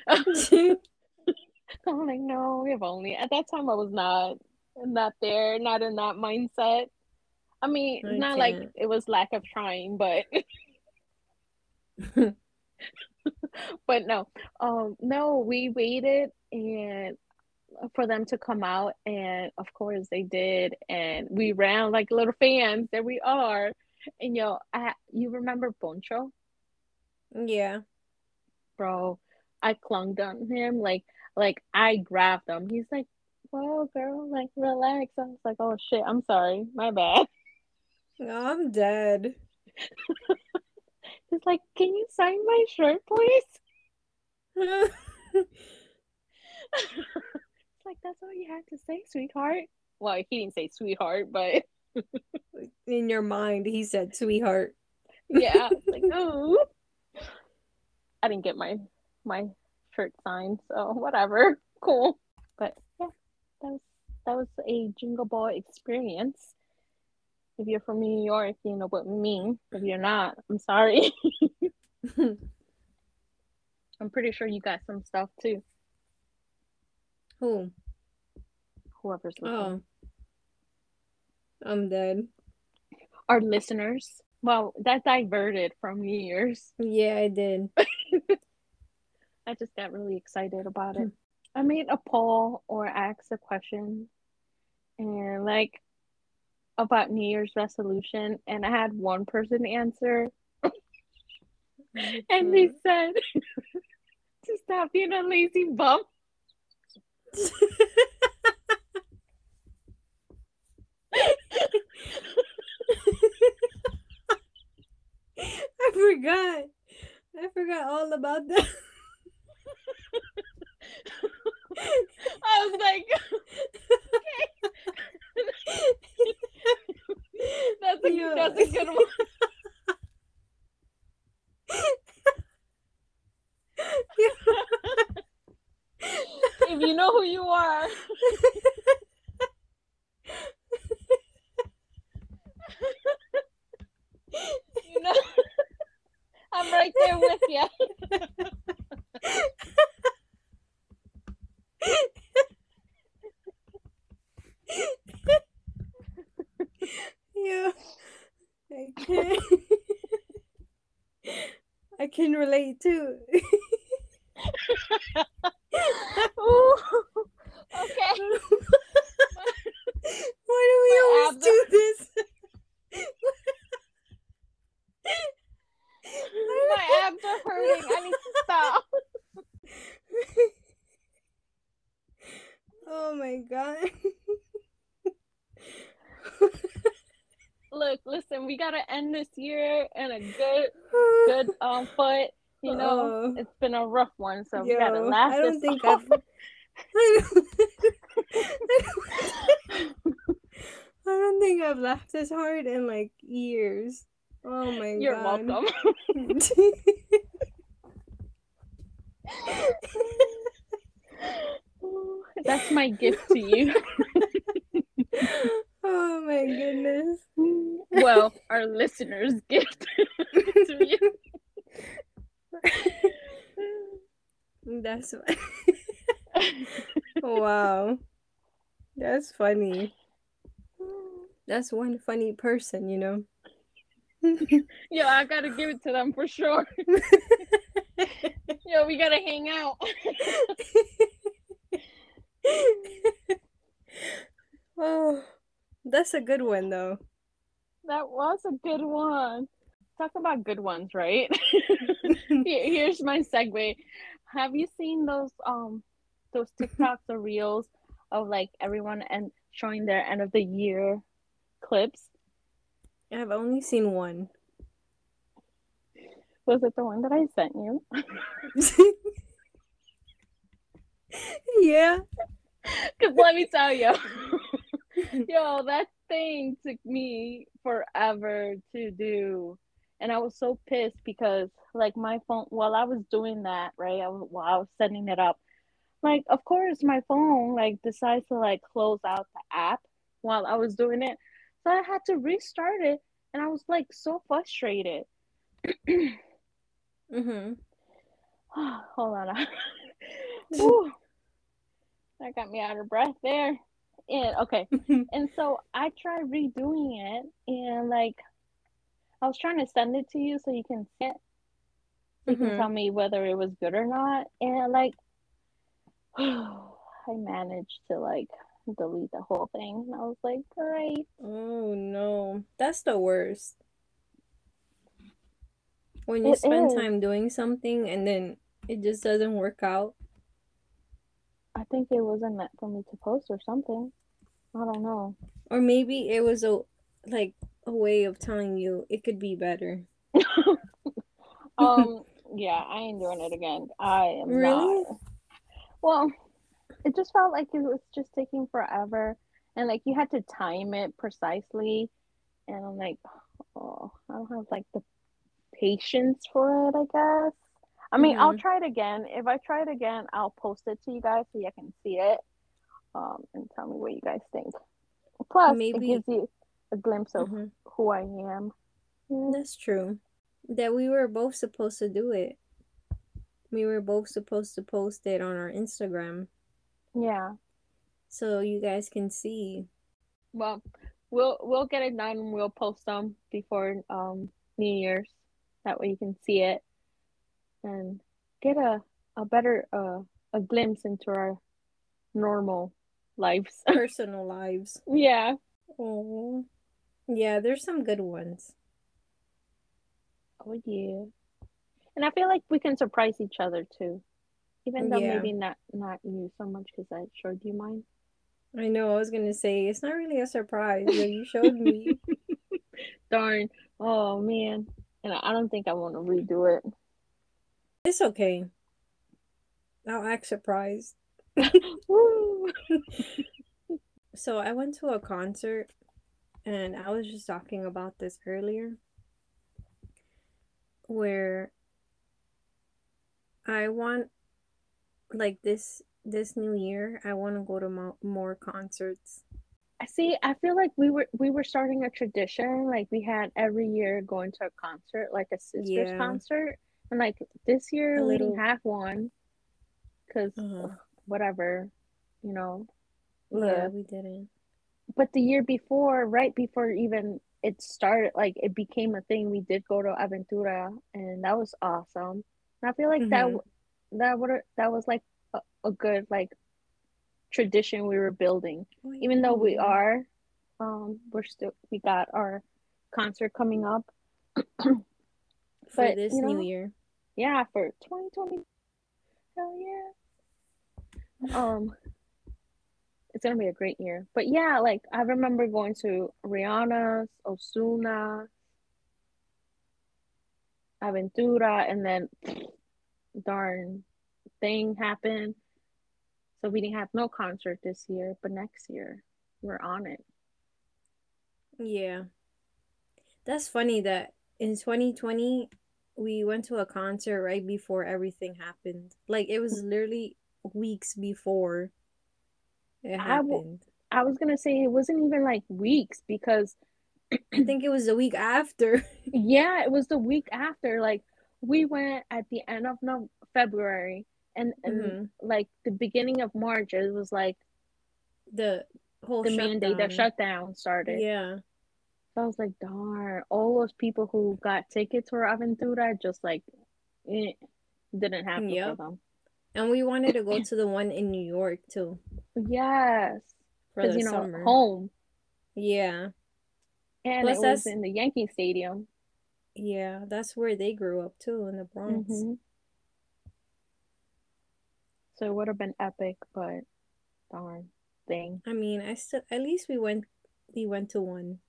I'm like, no, if only. At that time, I was not not there, not in that mindset. I mean, I not can't. like it was lack of trying, but but no, um, no, we waited and for them to come out, and of course they did, and we ran like little fans. There we are, and yo, I, you remember Poncho? Yeah, bro, I clung on him like like I grabbed him. He's like, "Whoa, girl, like relax." I was like, "Oh shit, I'm sorry, my bad." Oh, I'm dead. He's like, "Can you sign my shirt, please?" like that's all you had to say, sweetheart. Well, he didn't say sweetheart, but in your mind, he said sweetheart. yeah, like oh. I didn't get my my shirt signed, so whatever. Cool. But yeah, that was that was a Jingle Ball experience. If you're from New York, you know what I mean. If you're not, I'm sorry. I'm pretty sure you got some stuff too. Who? Whoever's oh. listening. Oh. I'm dead. Our listeners. Well, that diverted from New Year's. Yeah, I did. I just got really excited about it. Hmm. I made a poll or asked a question and like about New Year's resolution and I had one person answer and they said to stop being a lazy bum. I forgot. I forgot all about that. I was like, okay. that's a yeah. that's a good one. If you know who you are. you know, I'm right there with you. can I can relate too. Ooh, okay. Why do we My always do this? My abs are hurting. I need to stop. Oh my god. Look, listen, we gotta end this year in a good good um foot. You know, it's been a rough one, so yo, we gotta laugh. I don't think off. I've I don't think I've laughed this hard in like years. Oh my You're god. You're welcome. That's my gift to you. oh my goodness. Well, our listeners' gift to you. That's wow. That's funny. That's one funny person, you know. Yo, I gotta give it to them for sure. Yo, we gotta hang out. oh, that's a good one though. That was a good one. Talk about good ones, right? Here's my segue. Have you seen those um those TikToks or reels of like everyone and showing their end of the year clips? I've only seen one. Was it the one that I sent you? yeah. Cause let me tell you, yo, that thing took me forever to do, and I was so pissed because, like, my phone. While I was doing that, right, I was, while I was setting it up, like, of course, my phone like decides to like close out the app while I was doing it, so I had to restart it, and I was like so frustrated. mm-hmm. Hold on. Ooh, that got me out of breath there. And okay, and so I tried redoing it, and like I was trying to send it to you so you can see it. You mm-hmm. can tell me whether it was good or not. And like, I managed to like delete the whole thing. And I was like, great. Oh no, that's the worst. When you it spend is. time doing something and then it just doesn't work out. I think it wasn't meant for me to post or something. I don't know. Or maybe it was a like a way of telling you it could be better. um yeah, I ain't doing it again. I am really? not. Well, it just felt like it was just taking forever and like you had to time it precisely and I'm like, oh, I don't have like the patience for it, I guess. I mean, mm-hmm. I'll try it again. If I try it again, I'll post it to you guys so you can see it um, and tell me what you guys think. Plus, Maybe... it gives you a glimpse of mm-hmm. who I am. That's true. That we were both supposed to do it. We were both supposed to post it on our Instagram. Yeah. So you guys can see. Well, we'll we'll get it done. And we'll post them before um New Year's. That way you can see it and get a a better uh a glimpse into our normal lives, personal lives. Yeah. Oh. Yeah, there's some good ones. Oh yeah. And I feel like we can surprise each other too. Even though yeah. maybe not not you so much because I showed you mine. I know. I was gonna say it's not really a surprise that you showed me. Darn. Oh man. And I don't think I want to redo it. It's okay. I'll act surprised. so I went to a concert and I was just talking about this earlier where I want like this this new year I want to go to mo- more concerts. I see I feel like we were we were starting a tradition like we had every year going to a concert like a sisters yeah. concert and like this year a we little... didn't have one cuz uh-huh. whatever you know. Yeah, we didn't. But the year before, right before even it started, like it became a thing. We did go to Aventura, and that was awesome. And I feel like mm-hmm. that that would that was like a, a, good like tradition we were building. Oh, yeah. Even though we are, um, we're still we got our concert coming up for but, this new know, year. Yeah, for 2020. Hell yeah. Um, it's gonna be a great year. But yeah, like I remember going to Rihanna's, Ozuna, Aventura, and then darn thing happened. So we didn't have no concert this year, but next year we're on it. Yeah. That's funny that in 2020 we went to a concert right before everything happened. Like it was literally weeks before it happened. I, w- I was gonna say it wasn't even like weeks because I think it was the week after. yeah, it was the week after. Like we went at the end of no- February and and Mhm. like the beginning of March, it was like The whole the mandate, the shutdown. shutdown started. Yeah. So I was like, darn, all those people who got tickets for Aventura just like eh, didn't happen for Yep. them. And we wanted to go to the one in New York too Yes, for because the you know summer. home, Yeah. and Plus it was in the Yankee Stadium. yeah, that's where they grew up too in the Bronx. hmm So it would have been epic, but darn thing. I mean, I still at least we went we went to one.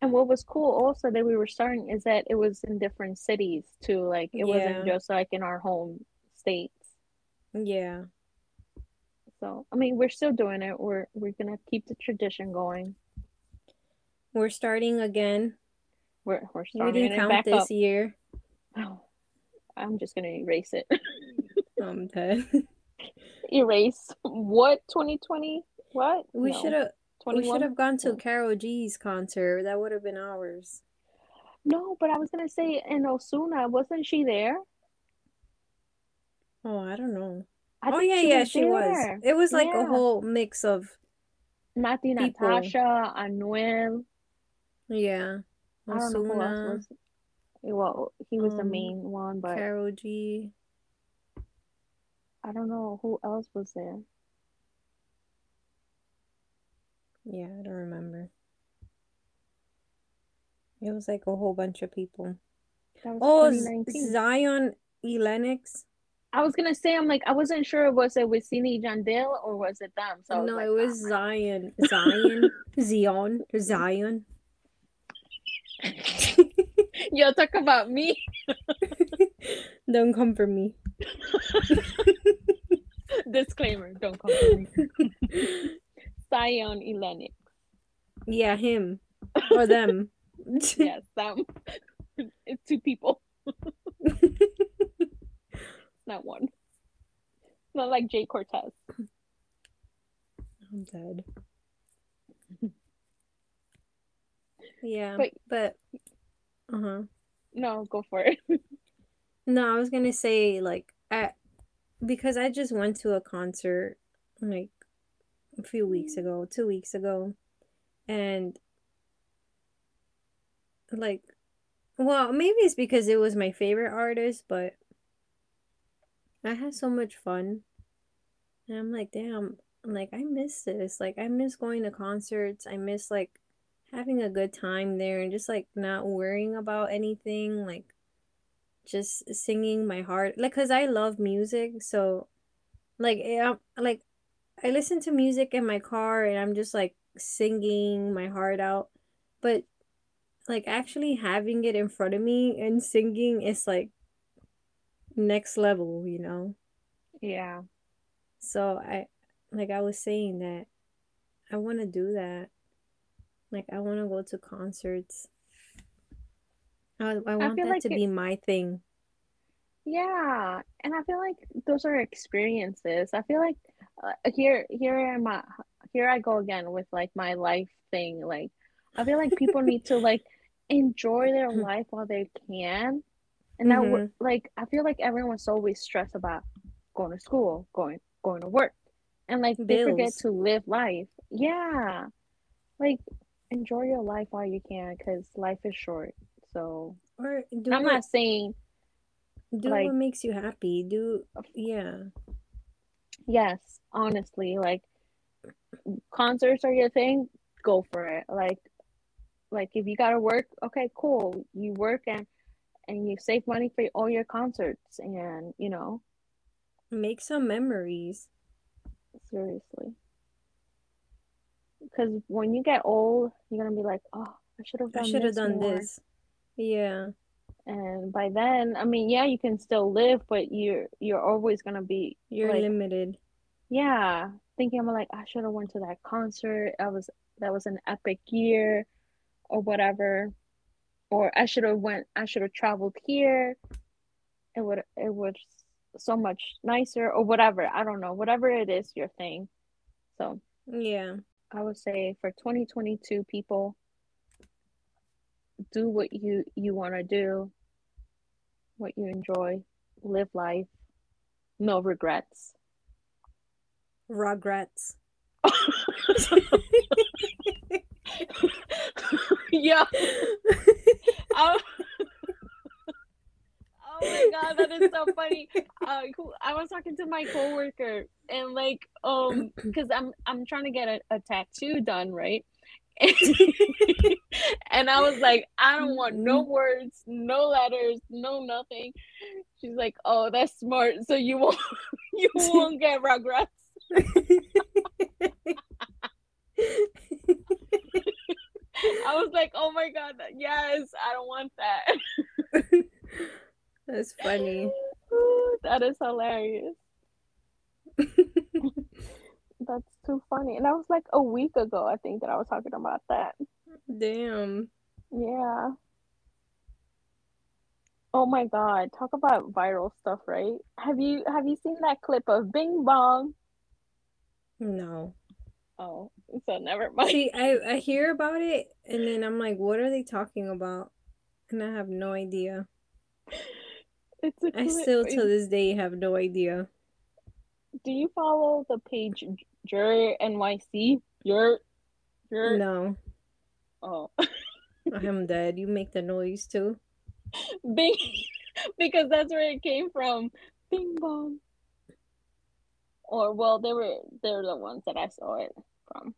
And what was cool also that we were starting is that it was in different cities too. Like it wasn't just like in our home states. Yeah. So I mean, we're still doing it. We're we're gonna keep the tradition going. We're starting again. We're we're We starting didn't it count back this up. year. I'm just gonna erase it. I'm dead. erase what 2020? What? We No. should have we should have gone to. Karol G's concert. That would have been ours. No, but I was gonna say in Ozuna, wasn't she there? Oh, I don't know. I Oh yeah, she yeah, was she was. It was like a whole mix of Natti people. Natasha, Anuel. yeah. I don't know who else was. Well, he was the um, main one, but Karol G. I don't know who else was there. Yeah, I don't remember. It was like a whole bunch of people. That was Oh, Zion E. I was gonna say, I'm like, I wasn't sure was it with Wisin y Yandel or was it them. So I was No, like, it was ah, Zion. Zion. Zion. Zion. Yo, talk about me. Don't come for me. Disclaimer: Don't come for me. Zion y Lennox. Yeah, him or them. Yes, them. It's two people, not one. Not like Jhay Cortez. I'm dead. Yeah, But- but uh-huh. No, go for it. No, I was gonna say like I because I just went to a concert like a few weeks ago, two weeks ago, and like well, maybe it's because it was my favorite artist, but I had so much fun. And I'm like, damn, I'm like I miss this. Like I miss going to concerts. I miss like having a good time there and just like not worrying about anything, like just singing my heart like cuz I love music, so like yeah, like I listen to music in my car and I'm just like singing my heart out. But like actually having it in front of me and singing is like next level, you know? Yeah. So I like I was saying that I want to do that. Like I want to go to concerts. I I want feel that like to it- be my thing. Yeah, and I feel like those are experiences. I feel like uh, here here am I here I go again with like my life thing. Like I feel like people need to like enjoy their life while they can. And that mm-hmm. like I feel like everyone's always stressed about going to school, going going to work. And like they forget to live life. Yeah. Like enjoy your life while you can because life is short. So Or do I'm not saying do like- what makes you happy. Do yeah. Yes, honestly, like concerts are your thing, go for it. Like like if you gotta work, okay, cool. You work and and you save money for all your concerts and you know, Make some memories. seriously. Because when you get old, you're gonna be like, oh, I should have I done should have this done more. this. Yeah. And by then, I mean, yeah, you can still live, but you're you're always gonna be You're like, limited. yeah, thinking I'm like, I should have went to that concert. I was that was an epic year, or whatever. Or I should have went. I should have traveled here. It would it was so much nicer, or whatever. I don't know. Whatever it is, your thing. So Yeah. I would say for 2022 people, do what you you want to do, what you enjoy, live life, no regrets. regrets yeah. I, oh my god, that is so funny. Uh, I was talking to my coworker and like, um, because I'm I'm trying to get a, a tattoo done, right? and I was like, I don't want no Mm-hmm. words, no letters, no nothing. She's like, Oh, that's smart. So you won't you won't get regrets. I was like, Oh my god, yes, I don't want that. That's funny. that is hilarious. That's too funny. And that was like a week ago, I think, that I was talking about that. Damn. Yeah. Oh my god, talk about viral stuff, right? Have you have you seen that clip of Bing Bong? No. Oh, so never mind. See, I, I hear about it and then I'm like, what are they talking about? And I have no idea. It's a I still to this day have no idea. Do you follow the page Jur NYC? Jur Jur No, Oh. I'm dead. You make the noise too. Bing because that's where it came from. Bing bong. Or well, they were they're the ones that I saw it from.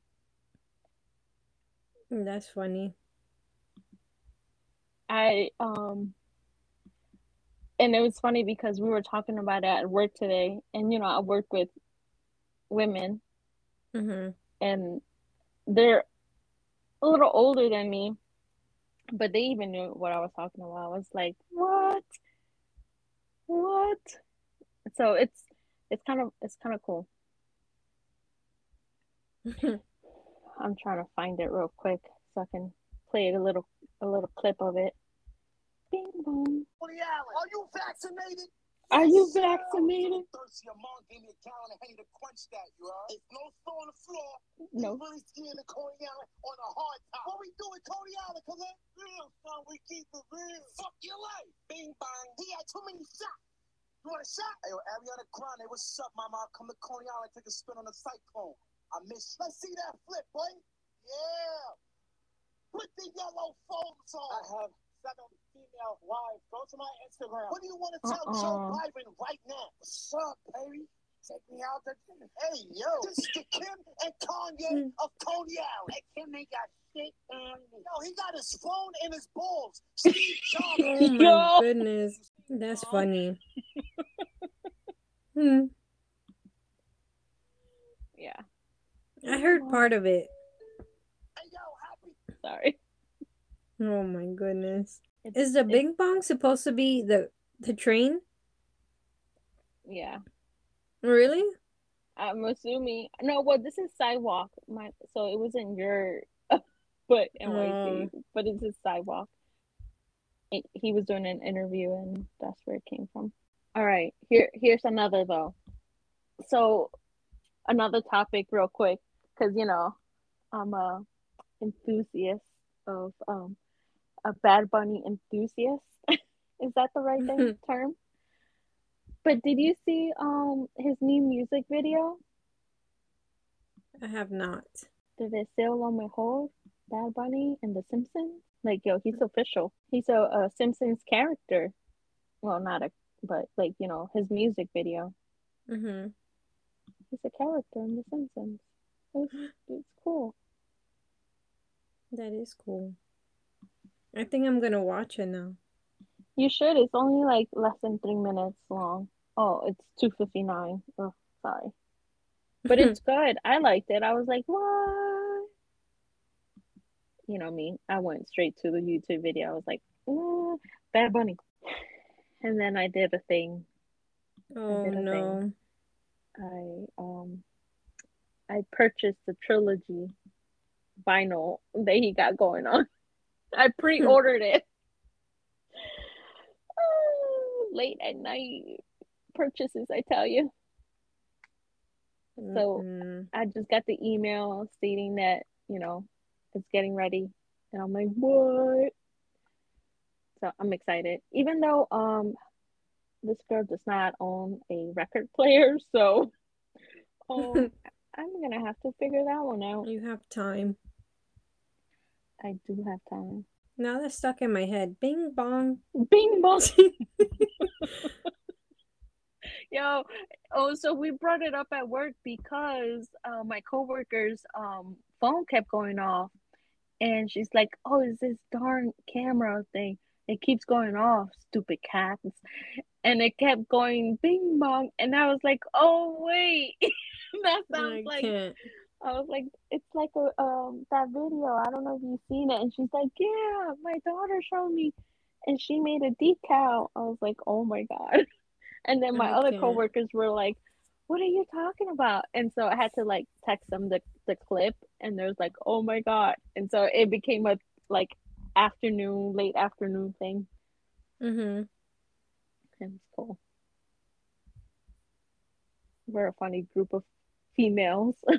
That's funny. I um and it was funny because we were talking about it at work today and you know, I work with women Mm-hmm. and they're a little older than me, but they even knew what I was talking about. I was like, "What? What?" So it's it's kind of it's kind of cool. I'm trying to find it real quick so I can play a little a little clip of it. Bing bong. Woody Allen, are you vaccinated? Are you vaccinated? Thirsty, your mom gave me a gallon of honey to quench that, you heard? If no store on the floor, No. we really skiing the Coney Island on a hard top. What we doing, Coney Island, Khalid? Real, son, we keep it real. Fuck your life. Bing bang. He had too many shots. You want a shot? Hey, yo, Ariana Grande, what's up, mama? I'll come to Coney Island, take a spin on the cyclone. I miss you. Let's see that flip, boy. Yeah. Put the yellow foams on. I have seven female wives. Go to my Instagram. What do you want to tell Uh-uh. Joe Biden right now? What's up, baby? Take me out to dinner. Hey, yo. This is the Kim and Kanye mm. of Coney Island. Hey, Kim ain't got shit on me. Yo, he got his phone in his balls. Steve Jobs. Oh my goodness. That's funny. Hmm. Yeah. I heard part of it. Hey, yo, happy. Sorry. Oh my goodness. It's, Is the it's- Bing Bong supposed to be the the train? yeah. Really? I'm assuming no. Well, this is sidewalk. My so it wasn't your, foot, but NYC, but it's a sidewalk. He was doing an interview, and that's where it came from. All right, here here's another though. So, another topic, real quick, because you know, I'm a enthusiast of um a Bad Bunny enthusiast. Is that the right thing, term? But did you see um his new music video? I have not. Te Deseo lo mejor, Bad Bunny and The Simpsons. Like, yo, he's official. He's a, a Simpsons character. Well, not a, but like, you know, his music video. Mm-hmm. He's a character in The Simpsons. It's, it's cool. That is cool. I think I'm gonna watch it now. You should. It's only like less than three minutes long. Oh, it's two fifty nine. Oh, sorry. But it's good. I liked it. I was like, what? You know me. I went straight to the YouTube video. I was like, mm, Bad Bunny. And then I did a thing. Oh did a no. I um I purchased the trilogy vinyl that he got going on. I pre-ordered it. Oh, late at night purchases, I tell you. So Mm-mm. I just got the email stating that, you know, it's getting ready. And I'm like, what? So I'm excited. Even though um this girl does not own a record player, so um, I'm gonna have to figure that one out. You have time. I do have time. Now that's stuck in my head. Bing bong. Bing bong. Yo, oh, so we brought it up at work because uh, my coworker's um phone kept going off, and she's like, "Oh, is this darn camera thing? It keeps going off, stupid cats." And it kept going bing bong, and I was like, "Oh wait, that sounds I like." can't. I was like, "It's like a um that video. I don't know if you've seen it." And she's like, "Yeah, my daughter showed me, and she made a decal." I was like, "Oh my god!" And then my I other can't. coworkers were like, "What are you talking about?" And so I had to like text them the the clip, and there's like, "Oh my god!" And so it became a like afternoon, late afternoon thing. Mm-hmm. And it's cool. We're a funny group of females.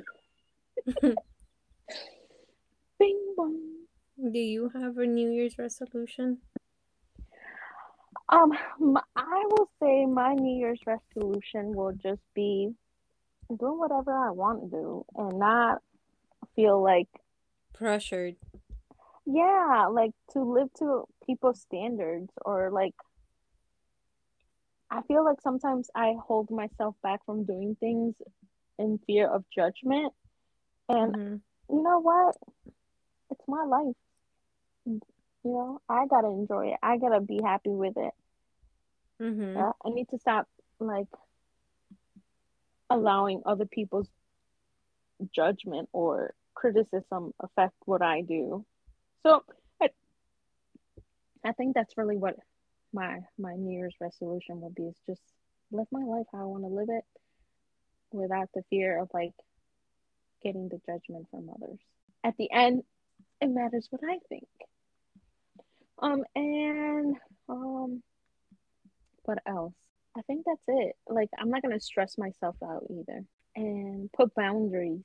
Bing bong. Do you have a New Year's resolution? Um, I will say my New Year's resolution will just be doing whatever I want to do and not feel like Pressured. yeah, like to live to people's standards or like I feel like sometimes I hold myself back from doing things in fear of judgment. And Mhm. you know what? It's my life. You know, I gotta enjoy it. I gotta be happy with it. Mhm. Uh, I need to stop like allowing other people's judgment or criticism affect what I do. So I, I think that's really what my my New Year's resolution will be is just live my life how I want to live it without the fear of like getting the judgment from others. At the end, it matters what I think. Um and um what else? I think that's it. Like I'm not gonna stress myself out either. And put boundaries.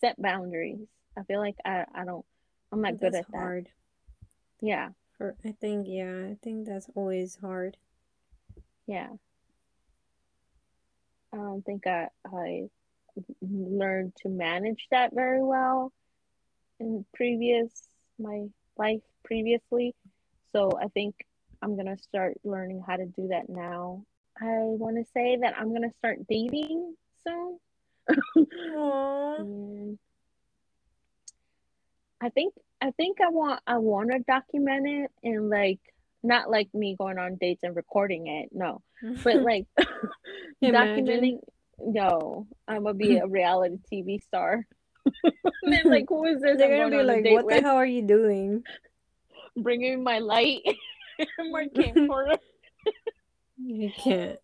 Set boundaries. I feel like I, I don't I'm not good That's at that. hard. Yeah, For I think yeah, I think that's always hard. yeah. I don't think I I learned to manage that very well in previous my life previously. So I think I'm gonna start learning how to do that now. I want to say that I'm gonna start dating soon. Aww. I think I think I want I want to document it and like not like me going on dates and recording it, no, but like documenting. No, I'm gonna be a reality TV star. and like, who is this? They're I'm gonna be like, "What the hell are you doing?" Bringing my light, my camcorder. You can't.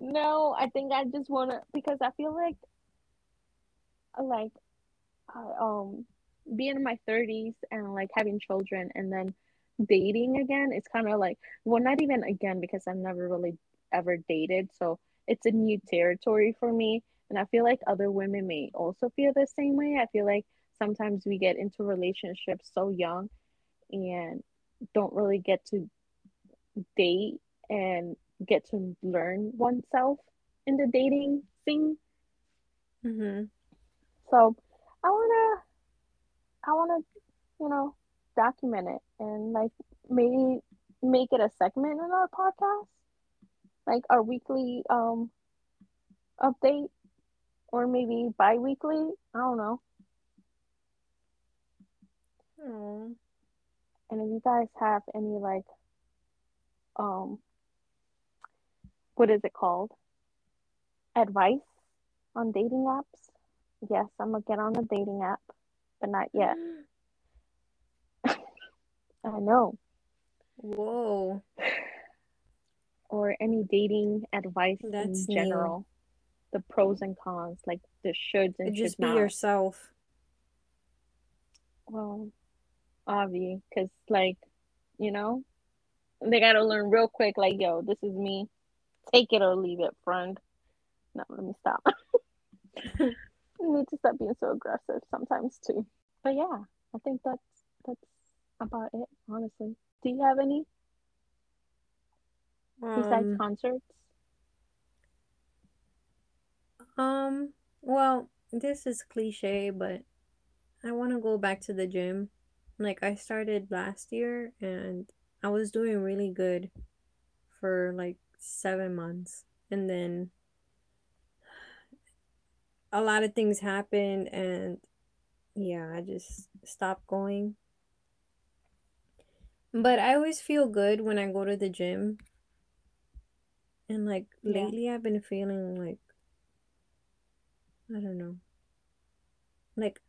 no, I think I just wanna because I feel like like I um being in my 30s and like having children and then dating again it's kind of like well not even again because I've never really ever dated so it's a new territory for me and I feel like other women may also feel the same way I feel like sometimes we get into relationships so young and don't really get to date and get to learn oneself in the dating scene Mm-hmm. so I wanna, I wanna, you know, document it and like maybe make it a segment in our podcast, like our weekly um update, or maybe bi-weekly. I don't know. Aw. And if you guys have any like, um, what is it called? Advice on dating apps? Yes, I'm gonna get on a dating app, but not yet. I know. Whoa. or any dating advice That's in new. general. The pros and cons, like the shoulds and should Just be not. yourself. Well, obvi, because like, you know, they gotta learn real quick. Like, yo, this is me. Take it or leave it, friend. No, let me stop. I need to stop being so aggressive sometimes too. But yeah, I think that's that's about it. Honestly, do you have any? besides Um, concerts? um, well, this is cliche, but I want to go back to the gym. Like I started last year and I was doing really good for like 7 months. And then a lot of things happened and yeah, I just stopped going. But I always feel good when I go to the gym. And like Yeah. lately I've been feeling like I don't know. Like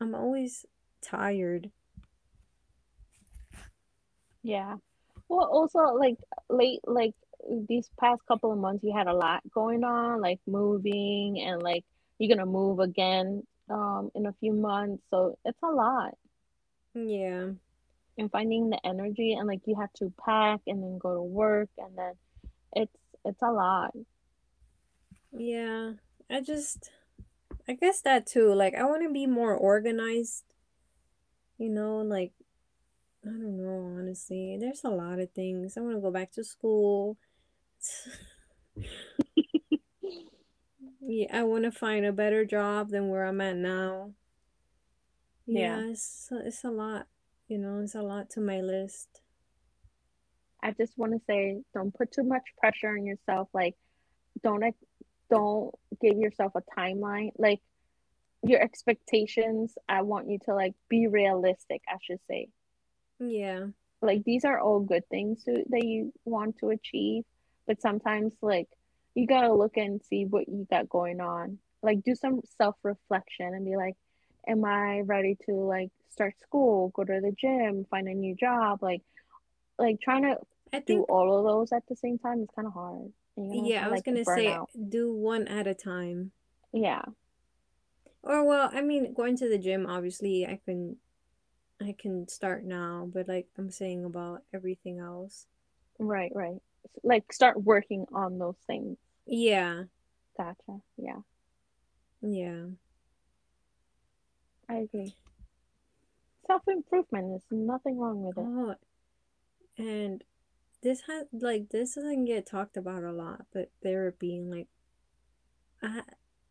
I'm always tired. Yeah. Well, also like late like these past couple of months you had a lot going on, like moving and like you're gonna move again um in a few months. So it's a lot. Yeah. And finding the energy and like you have to pack and then go to work and then it's it's a lot. Yeah. I just I guess that too. Like I want to be more organized, you know, like I don't know, honestly. There's a lot of things. I want to go back to school. Yeah, I want to find a better job than where I'm at now. Yeah. Yeah, it's it's a lot, you know, it's a lot to my list. I just want to say don't put too much pressure on yourself. Like don't don't give yourself a timeline. Like your expectations, I want you to like be realistic, I should say. Yeah. Like these are all good things to, that you want to achieve, but sometimes like you gotta look and see what you got going on. Like do some self-reflection and be like, am I ready to like start school, go to the gym, find a new job? Like like trying to I do all of those at the same time is kind of hard. You're gonna yeah, I was like gonna say burnout. do one at a time. Yeah, Or well, I mean, going to the gym, obviously, I can I can start now, but like I'm saying about everything else. right, right. Like start working on those things. Yeah. Gotcha. Yeah, Yeah. I agree. Self-improvement is nothing wrong with it. Oh, and this has like this doesn't get talked about a lot, but therapy and like I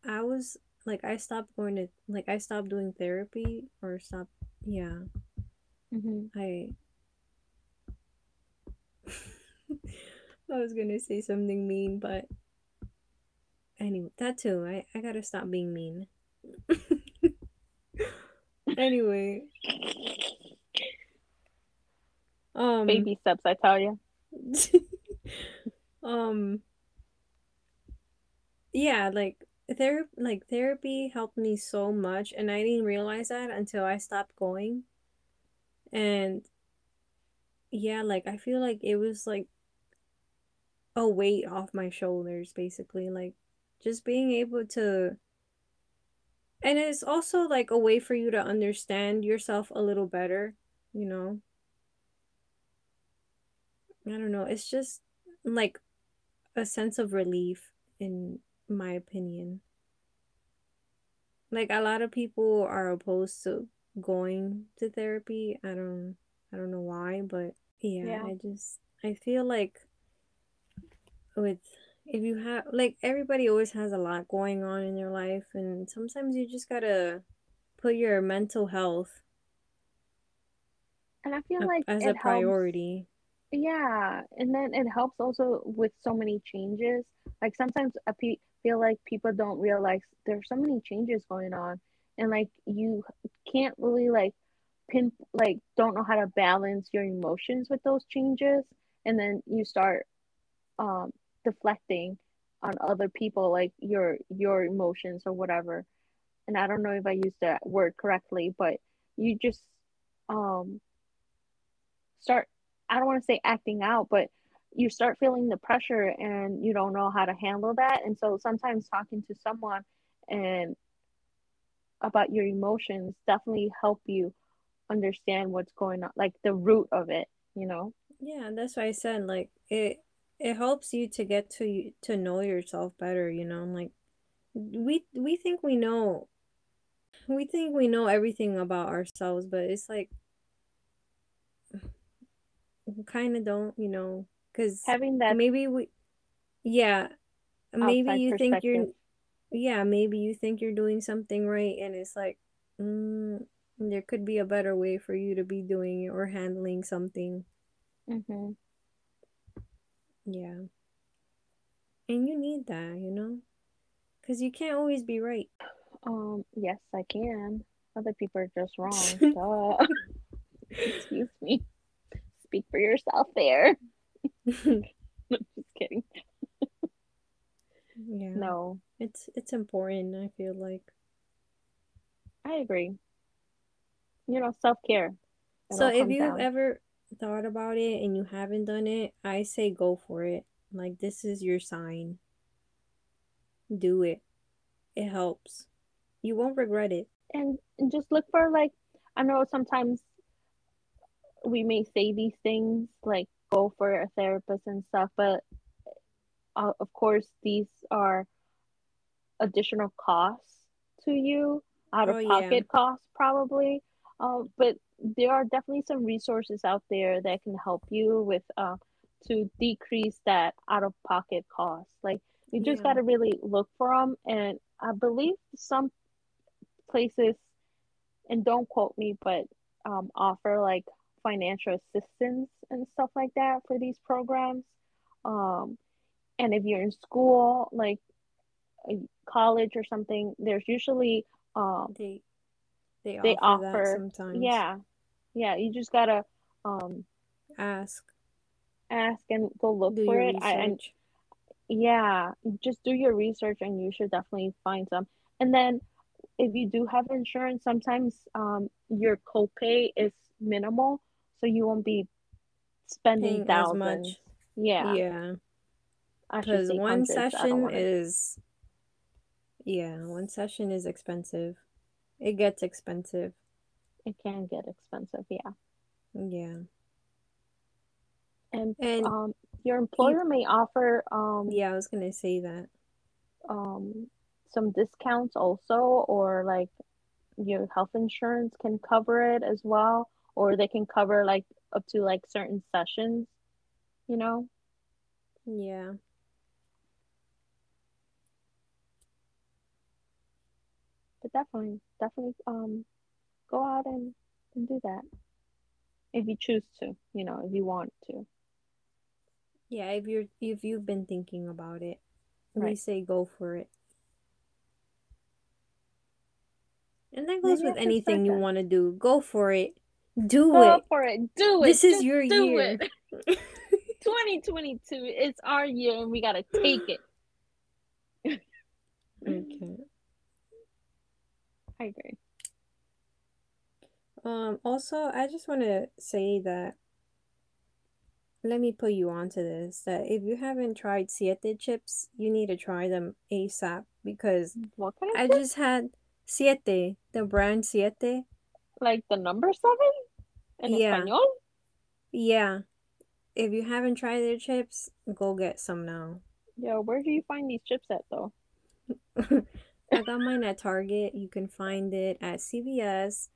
I was like I stopped going to like I stopped doing therapy or stopped yeah. hmm I I was gonna say something mean, but anyway, that too. I I gotta stop being mean. Anyway, um, Baby steps, I tell you. um, yeah, like ther like therapy helped me so much, and I didn't realize that until I stopped going. And yeah, like I feel like it was like a weight off my shoulders, basically. Like just being able to, and it's also like a way for you to understand yourself a little better, you know? I don't know. It's just like a sense of relief, in my opinion. Like a lot of people are opposed to going to therapy. I don't I don't know why, but yeah, Yeah. I just I feel like with if you have like everybody always has a lot going on in their life and sometimes you just gotta put your mental health And I feel like as a helps. priority. Yeah, and then it helps also with so many changes. Like sometimes a pe feel like people don't realize there's so many changes going on, and like you can't really like pin like don't know how to balance your emotions with those changes, and then you start um deflecting on other people like your your emotions or whatever. And I don't know if I used that word correctly, but you just um start I don't want to say acting out, but you start feeling the pressure and you don't know how to handle that. And so sometimes talking to someone and about your emotions definitely help you understand what's going on, like the root of it, you know? Yeah, that's why I said like it it helps you to get to to know yourself better, you know? Like we we think we know we think we know everything about ourselves, but it's like kind of don't, you know, because Having that maybe we, yeah, maybe you think you're, yeah, maybe you think you're doing something right, and it's like, mm, there could be a better way for you to be doing it or handling something. hmm Yeah. And you need that, you know? Because you can't always be right. Um, yes, I can. Other people are just wrong. Excuse me. Speak for yourself there. Just kidding. Yeah. No, It's it's important, I feel like. I agree. You know, self care. So if you've down. ever thought about it and you haven't done it, I say go for it. Like this is your sign. Do it. It helps. You won't regret it. And, and just look for like I know sometimes we may say these things like go for a therapist and stuff, but uh, of course these are additional costs to you, out of Oh yeah. pocket costs probably. Uh, but there are definitely some resources out there that can help you with uh, to decrease that out of pocket cost. Like you just Yeah. got to really look for them, and I believe some places, and don't quote me, but um, offer like financial assistance and stuff like that for these programs. Um, and if you're in school, like uh, college or something, there's usually um, They they they offer offer, sometimes. yeah, yeah. You just gotta um, Ask. ask and go look Do for it. I, and yeah, just do your research, and you should definitely find some. And then if you do have insurance, sometimes um, your copay is minimal, so you won't be spending thousands. much. Yeah, Yeah. Because one hundreds. I don't session is yeah, one session is expensive. It gets expensive. It can get expensive. Yeah, Yeah. and And um, your you employer may offer um yeah, I was gonna say that. um some discounts also, or like your health insurance can cover it as well, or they can cover like up to like certain sessions, you know? Yeah. But definitely, definitely um go out and, and do that if you choose to, you know, if you want to. Yeah, if you're if you've been thinking about it, we say go for it. And that goes Maybe with anything you want to do. Go for it. Do Go it. for it. Do it. This is Just your do year. 2022. It's our year and we gotta take it. Okay. I agree. Um, also, I just want to say that let me put you onto this that if you haven't tried Siete chips, you need to try them ASAP because What kind of I chip? just had Siete, the brand Siete. Like the number seven in Yeah, Espanol? yeah. If you haven't tried their chips, go get some now. Yo, where do you find these chips at though? I got mine at Target. You can find it at CVS.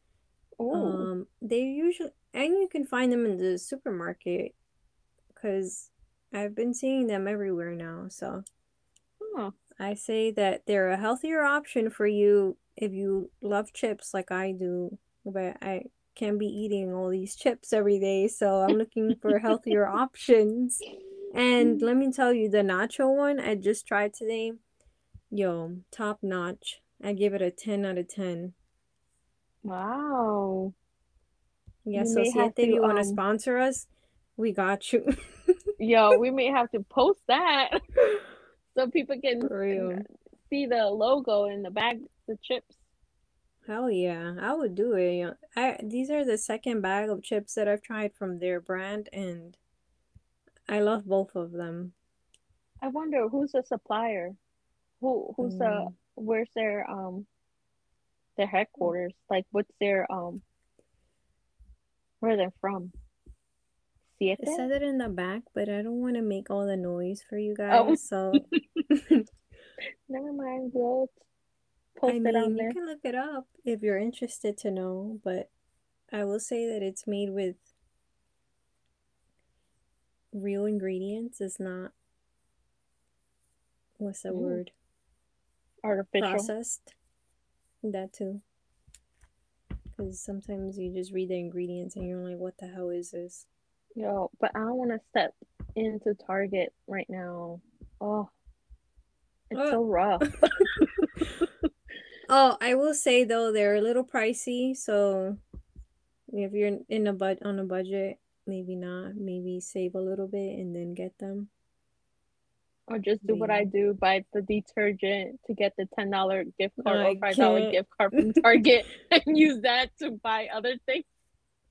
Ooh. Um, they usually, and you can find them in the supermarket because I've been seeing them everywhere now. So Huh. I say that they're a healthier option for you if you love chips like I do, but I can't be eating all these chips every day, so I'm looking for healthier options. And let me tell you, the nacho one I just tried today, yo, top notch. I give it a 10 out of 10. Wow. Yeah, so may have Siete, if to you want to um sponsor us, we got you. yo, we may have to post that so people can see the logo in the bag, the chips. Hell yeah, I would do it. yeah. I these are the second bag of chips that I've tried from their brand, and I love both of them. I wonder who's the supplier? Who who's the Mm. where's their um their headquarters? Like what's their um where they're from? It Siete? said it in the back, but I don't want to make all the noise for you Oh, guys, so never mind. We'll I post it on mean, you can look it up if you're interested to know, but I will say that it's made with real ingredients. It's not what's the Mm. word? Artificial. Processed. That too. Because sometimes you just read the ingredients and you're like, what the hell is this? Yo, but I don't want to step into Target right now. Oh, it's Uh. so rough. Oh, I will say though, they're a little pricey. So if you're in a bud on a budget, maybe not. Maybe save a little bit and then get them. Or just do what I do, buy the detergent to get the ten dollar gift card or five dollar gift card from Target and use that to buy other things.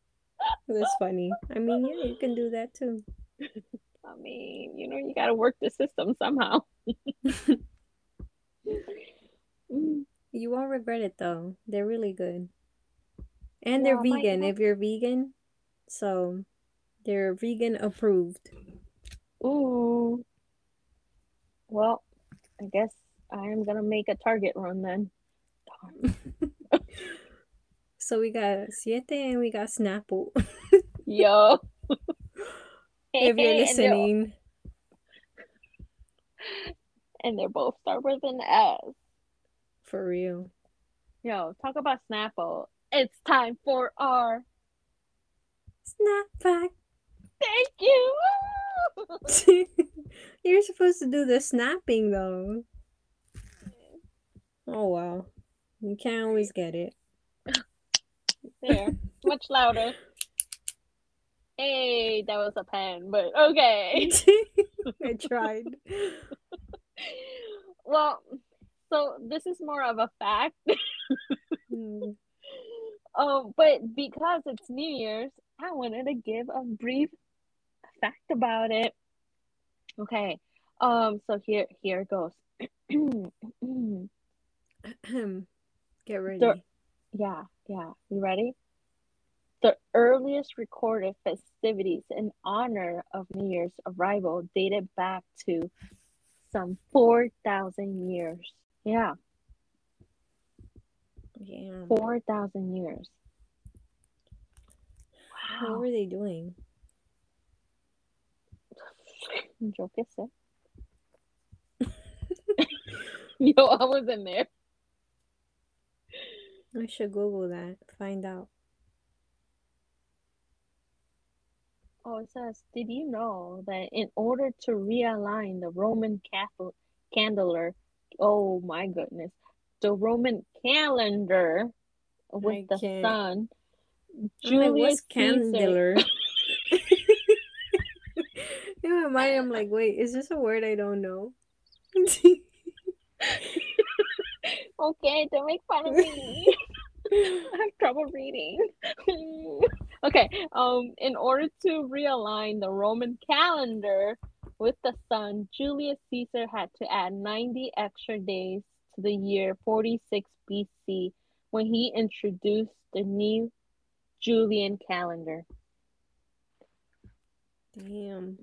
That's funny. I mean, yeah, you can do that too. I mean, you know, you gotta work the system somehow. Mm. You won't regret it though. They're really good. And they're Yeah, I vegan if you're vegan. So they're vegan approved. Ooh. Well, I guess I am gonna make a Target run then. Darn. So we got Siete and we got Snapple. Yo. if you're And they're- listening. And they're both start with an S. For real. Yo, talk about Snapple. It's time for our Snapback. thank you. You're supposed to do the snapping though. Oh wow. You can't always get it. there, much louder. Hey, that was a pen, but okay. I tried. well, so this is more of a fact. Mm. Um, but because it's New Year's, I wanted to give a brief fact about it. Okay. Um, so here here it goes. Get ready. The- yeah, yeah. You ready? The earliest recorded festivities in honor of New Year's arrival dated back to some 4,000 years. Yeah, Damn. 4,000 years. Wow. What were they doing? Qué sé. Yo, I was in there. I should Google that. Find out. Oh, it says, did you know that in order to realign the Roman Catholic calendar, oh my goodness, the Roman calendar with I the can't. sun, Julius Caesar. In my mind, I'm like, wait, is this a word I don't know? Okay, don't make fun of me. I have trouble reading. okay, um, in order to realign the Roman calendar with the sun, Julius Caesar had to add 90 extra days to the year 46 BC when he introduced the new Julian calendar. Damn.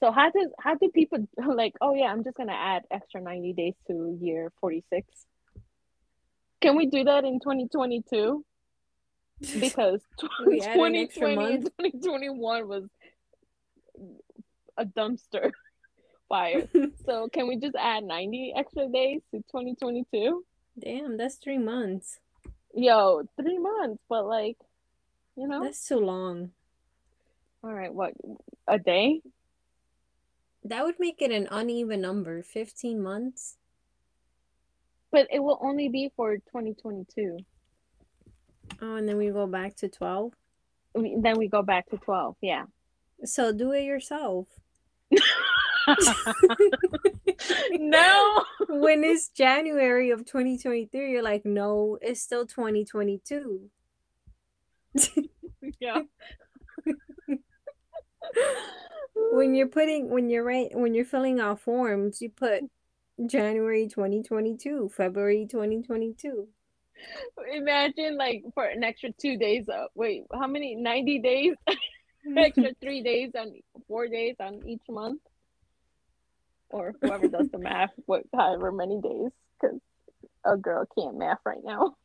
So how does how do people like, oh yeah, I'm just gonna add extra 90 days to year 46? Can we do that in 2022? Because We add an extra 2020 and 2021 was a dumpster fire. So can we just add 90 extra days to 2022? Damn, that's three months. Yo, three months, but like, you know, That's too long. all right, what a day? That would make it an uneven number. 15 months? But it will only be for 2022. Oh, and then we go back to 12? Then we go back to 12. Yeah. So do it yourself. No. when it's January of 2023, you're like, no, it's still 2022. Yeah. when you're putting when you're right when you're filling out forms, you put January 2022, February 2022. Imagine like for an extra two days. Wait, how many? 90 days? extra three days on four days on each month? Or whoever does the math, what, however many days. Because a girl can't math right now.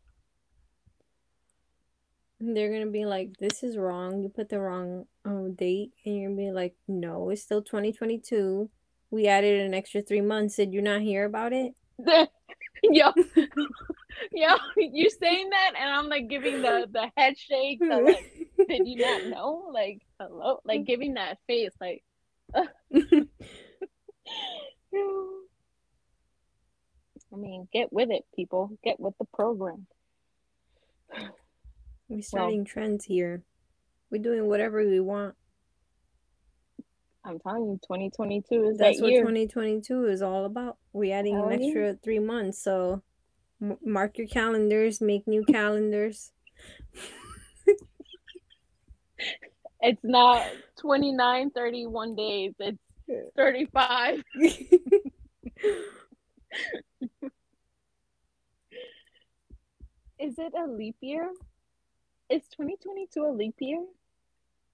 They're gonna be like, "This is wrong. You put the wrong um, date," and you're gonna be like, "No, it's still 2022. We added an extra three months. Did you not hear about it?" yo, yo, you saying that, and I'm like giving the the head shake. The, like, did you not know? Like, hello, like giving that face, like. I mean, get with it, people. Get with the program. We're starting trends here. We're doing whatever we want. I'm telling you, 2022 is That's that what year. 2022 is all about. We're adding an yeah. extra three months, so m- mark your calendars, make new calendars. It's not 29, 31 days. It's 35. Is it a leap year? Is 2022 a leap year?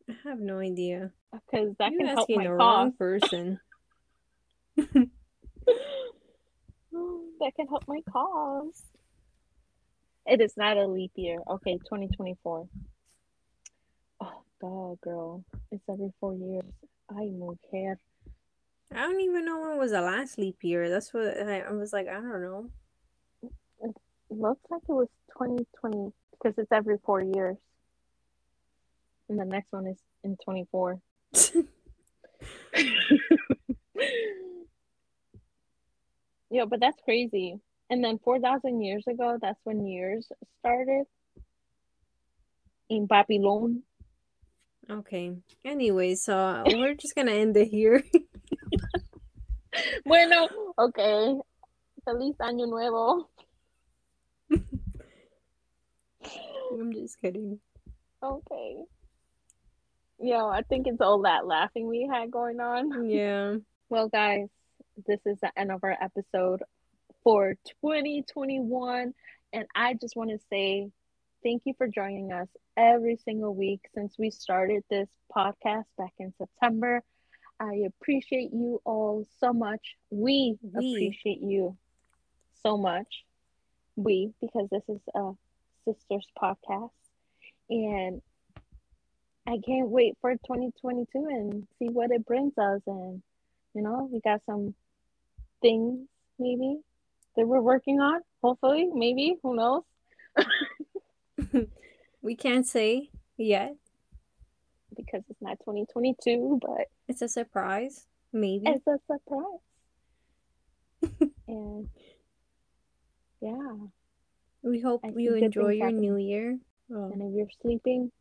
I have no idea. Because that You're can help asking my the cause. wrong person. that can help my cause. It is not a leap year. Okay, 2024. Oh, girl. It's every four years. I move here. I don't even know when was the last leap year. That's what I, I was like. I don't know. It looks like it was 2020 because it's every four years. And the next one is in 24. yeah, but that's crazy. And then 4,000 years ago, that's when years started in Babylon. Okay. Anyway, so uh, we're just gonna end it here. Bueno, okay. Feliz Año Nuevo. I'm just kidding. Okay. Yeah, I think it's all that laughing we had going on. Yeah. Well, guys, this is the end of our episode for 2021. And I just want to say thank you for joining us every single week since we started this podcast back in September. I appreciate you all so much. We, We. appreciate you so much. We, because this is a sisters podcast. And I can't wait for 2022 and see what it brings us. And, you know, we got some things maybe that we're working on. Hopefully, maybe, who knows? we can't say yet. Because it's not 2022, but It's a surprise. Maybe. it's a surprise. and yeah, We hope I you enjoy your happening. new year. Oh, and if you're sleeping,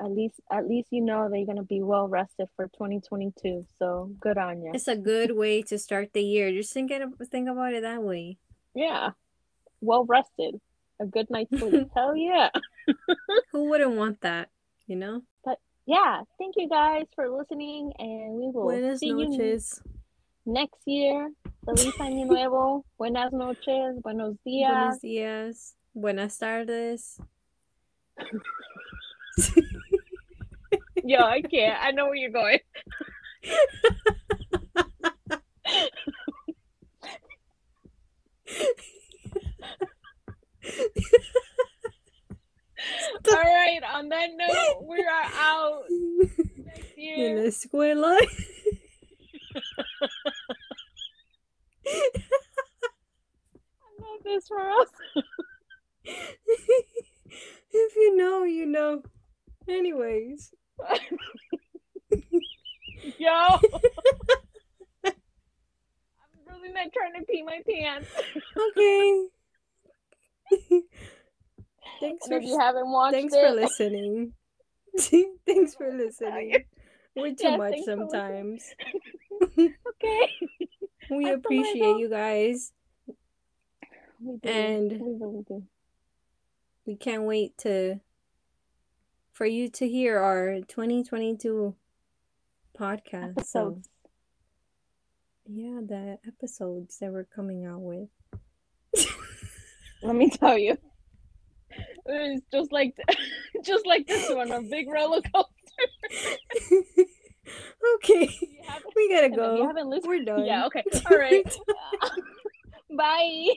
at least at least you know that you're gonna be well rested for 2022. So good on you. it's a good way to start the year. Just think it, think about it that way. Yeah, well rested, a good night's sleep. Hell yeah. Who wouldn't want that? You know. But yeah, thank you guys for listening, and we will Buenas see you noches. next year. Feliz Año Nuevo. Buenas noches. Buenos días. Buenos días. Buenas tardes. Yo, I can't. I know where you're going. All right. On that note, we are out next En year. la escuela. I love this for us. if you know, you know. Anyways. Yo. I'm really not trying to pee my pants. Okay. thanks And for you haven't watched thanks it, for listening. thanks for listening. We're too Yes, much thanks for listening. sometimes. okay. We appreciate you guys. We do. And- we really do. We can't wait to for you to hear our 2022 podcast. So yeah, the episodes that we're coming out with. Let me tell you. It's just like just like this one, a big roller coaster. okay, we gotta if you go. haven't listened, We're done. yeah, okay. All right. Bye.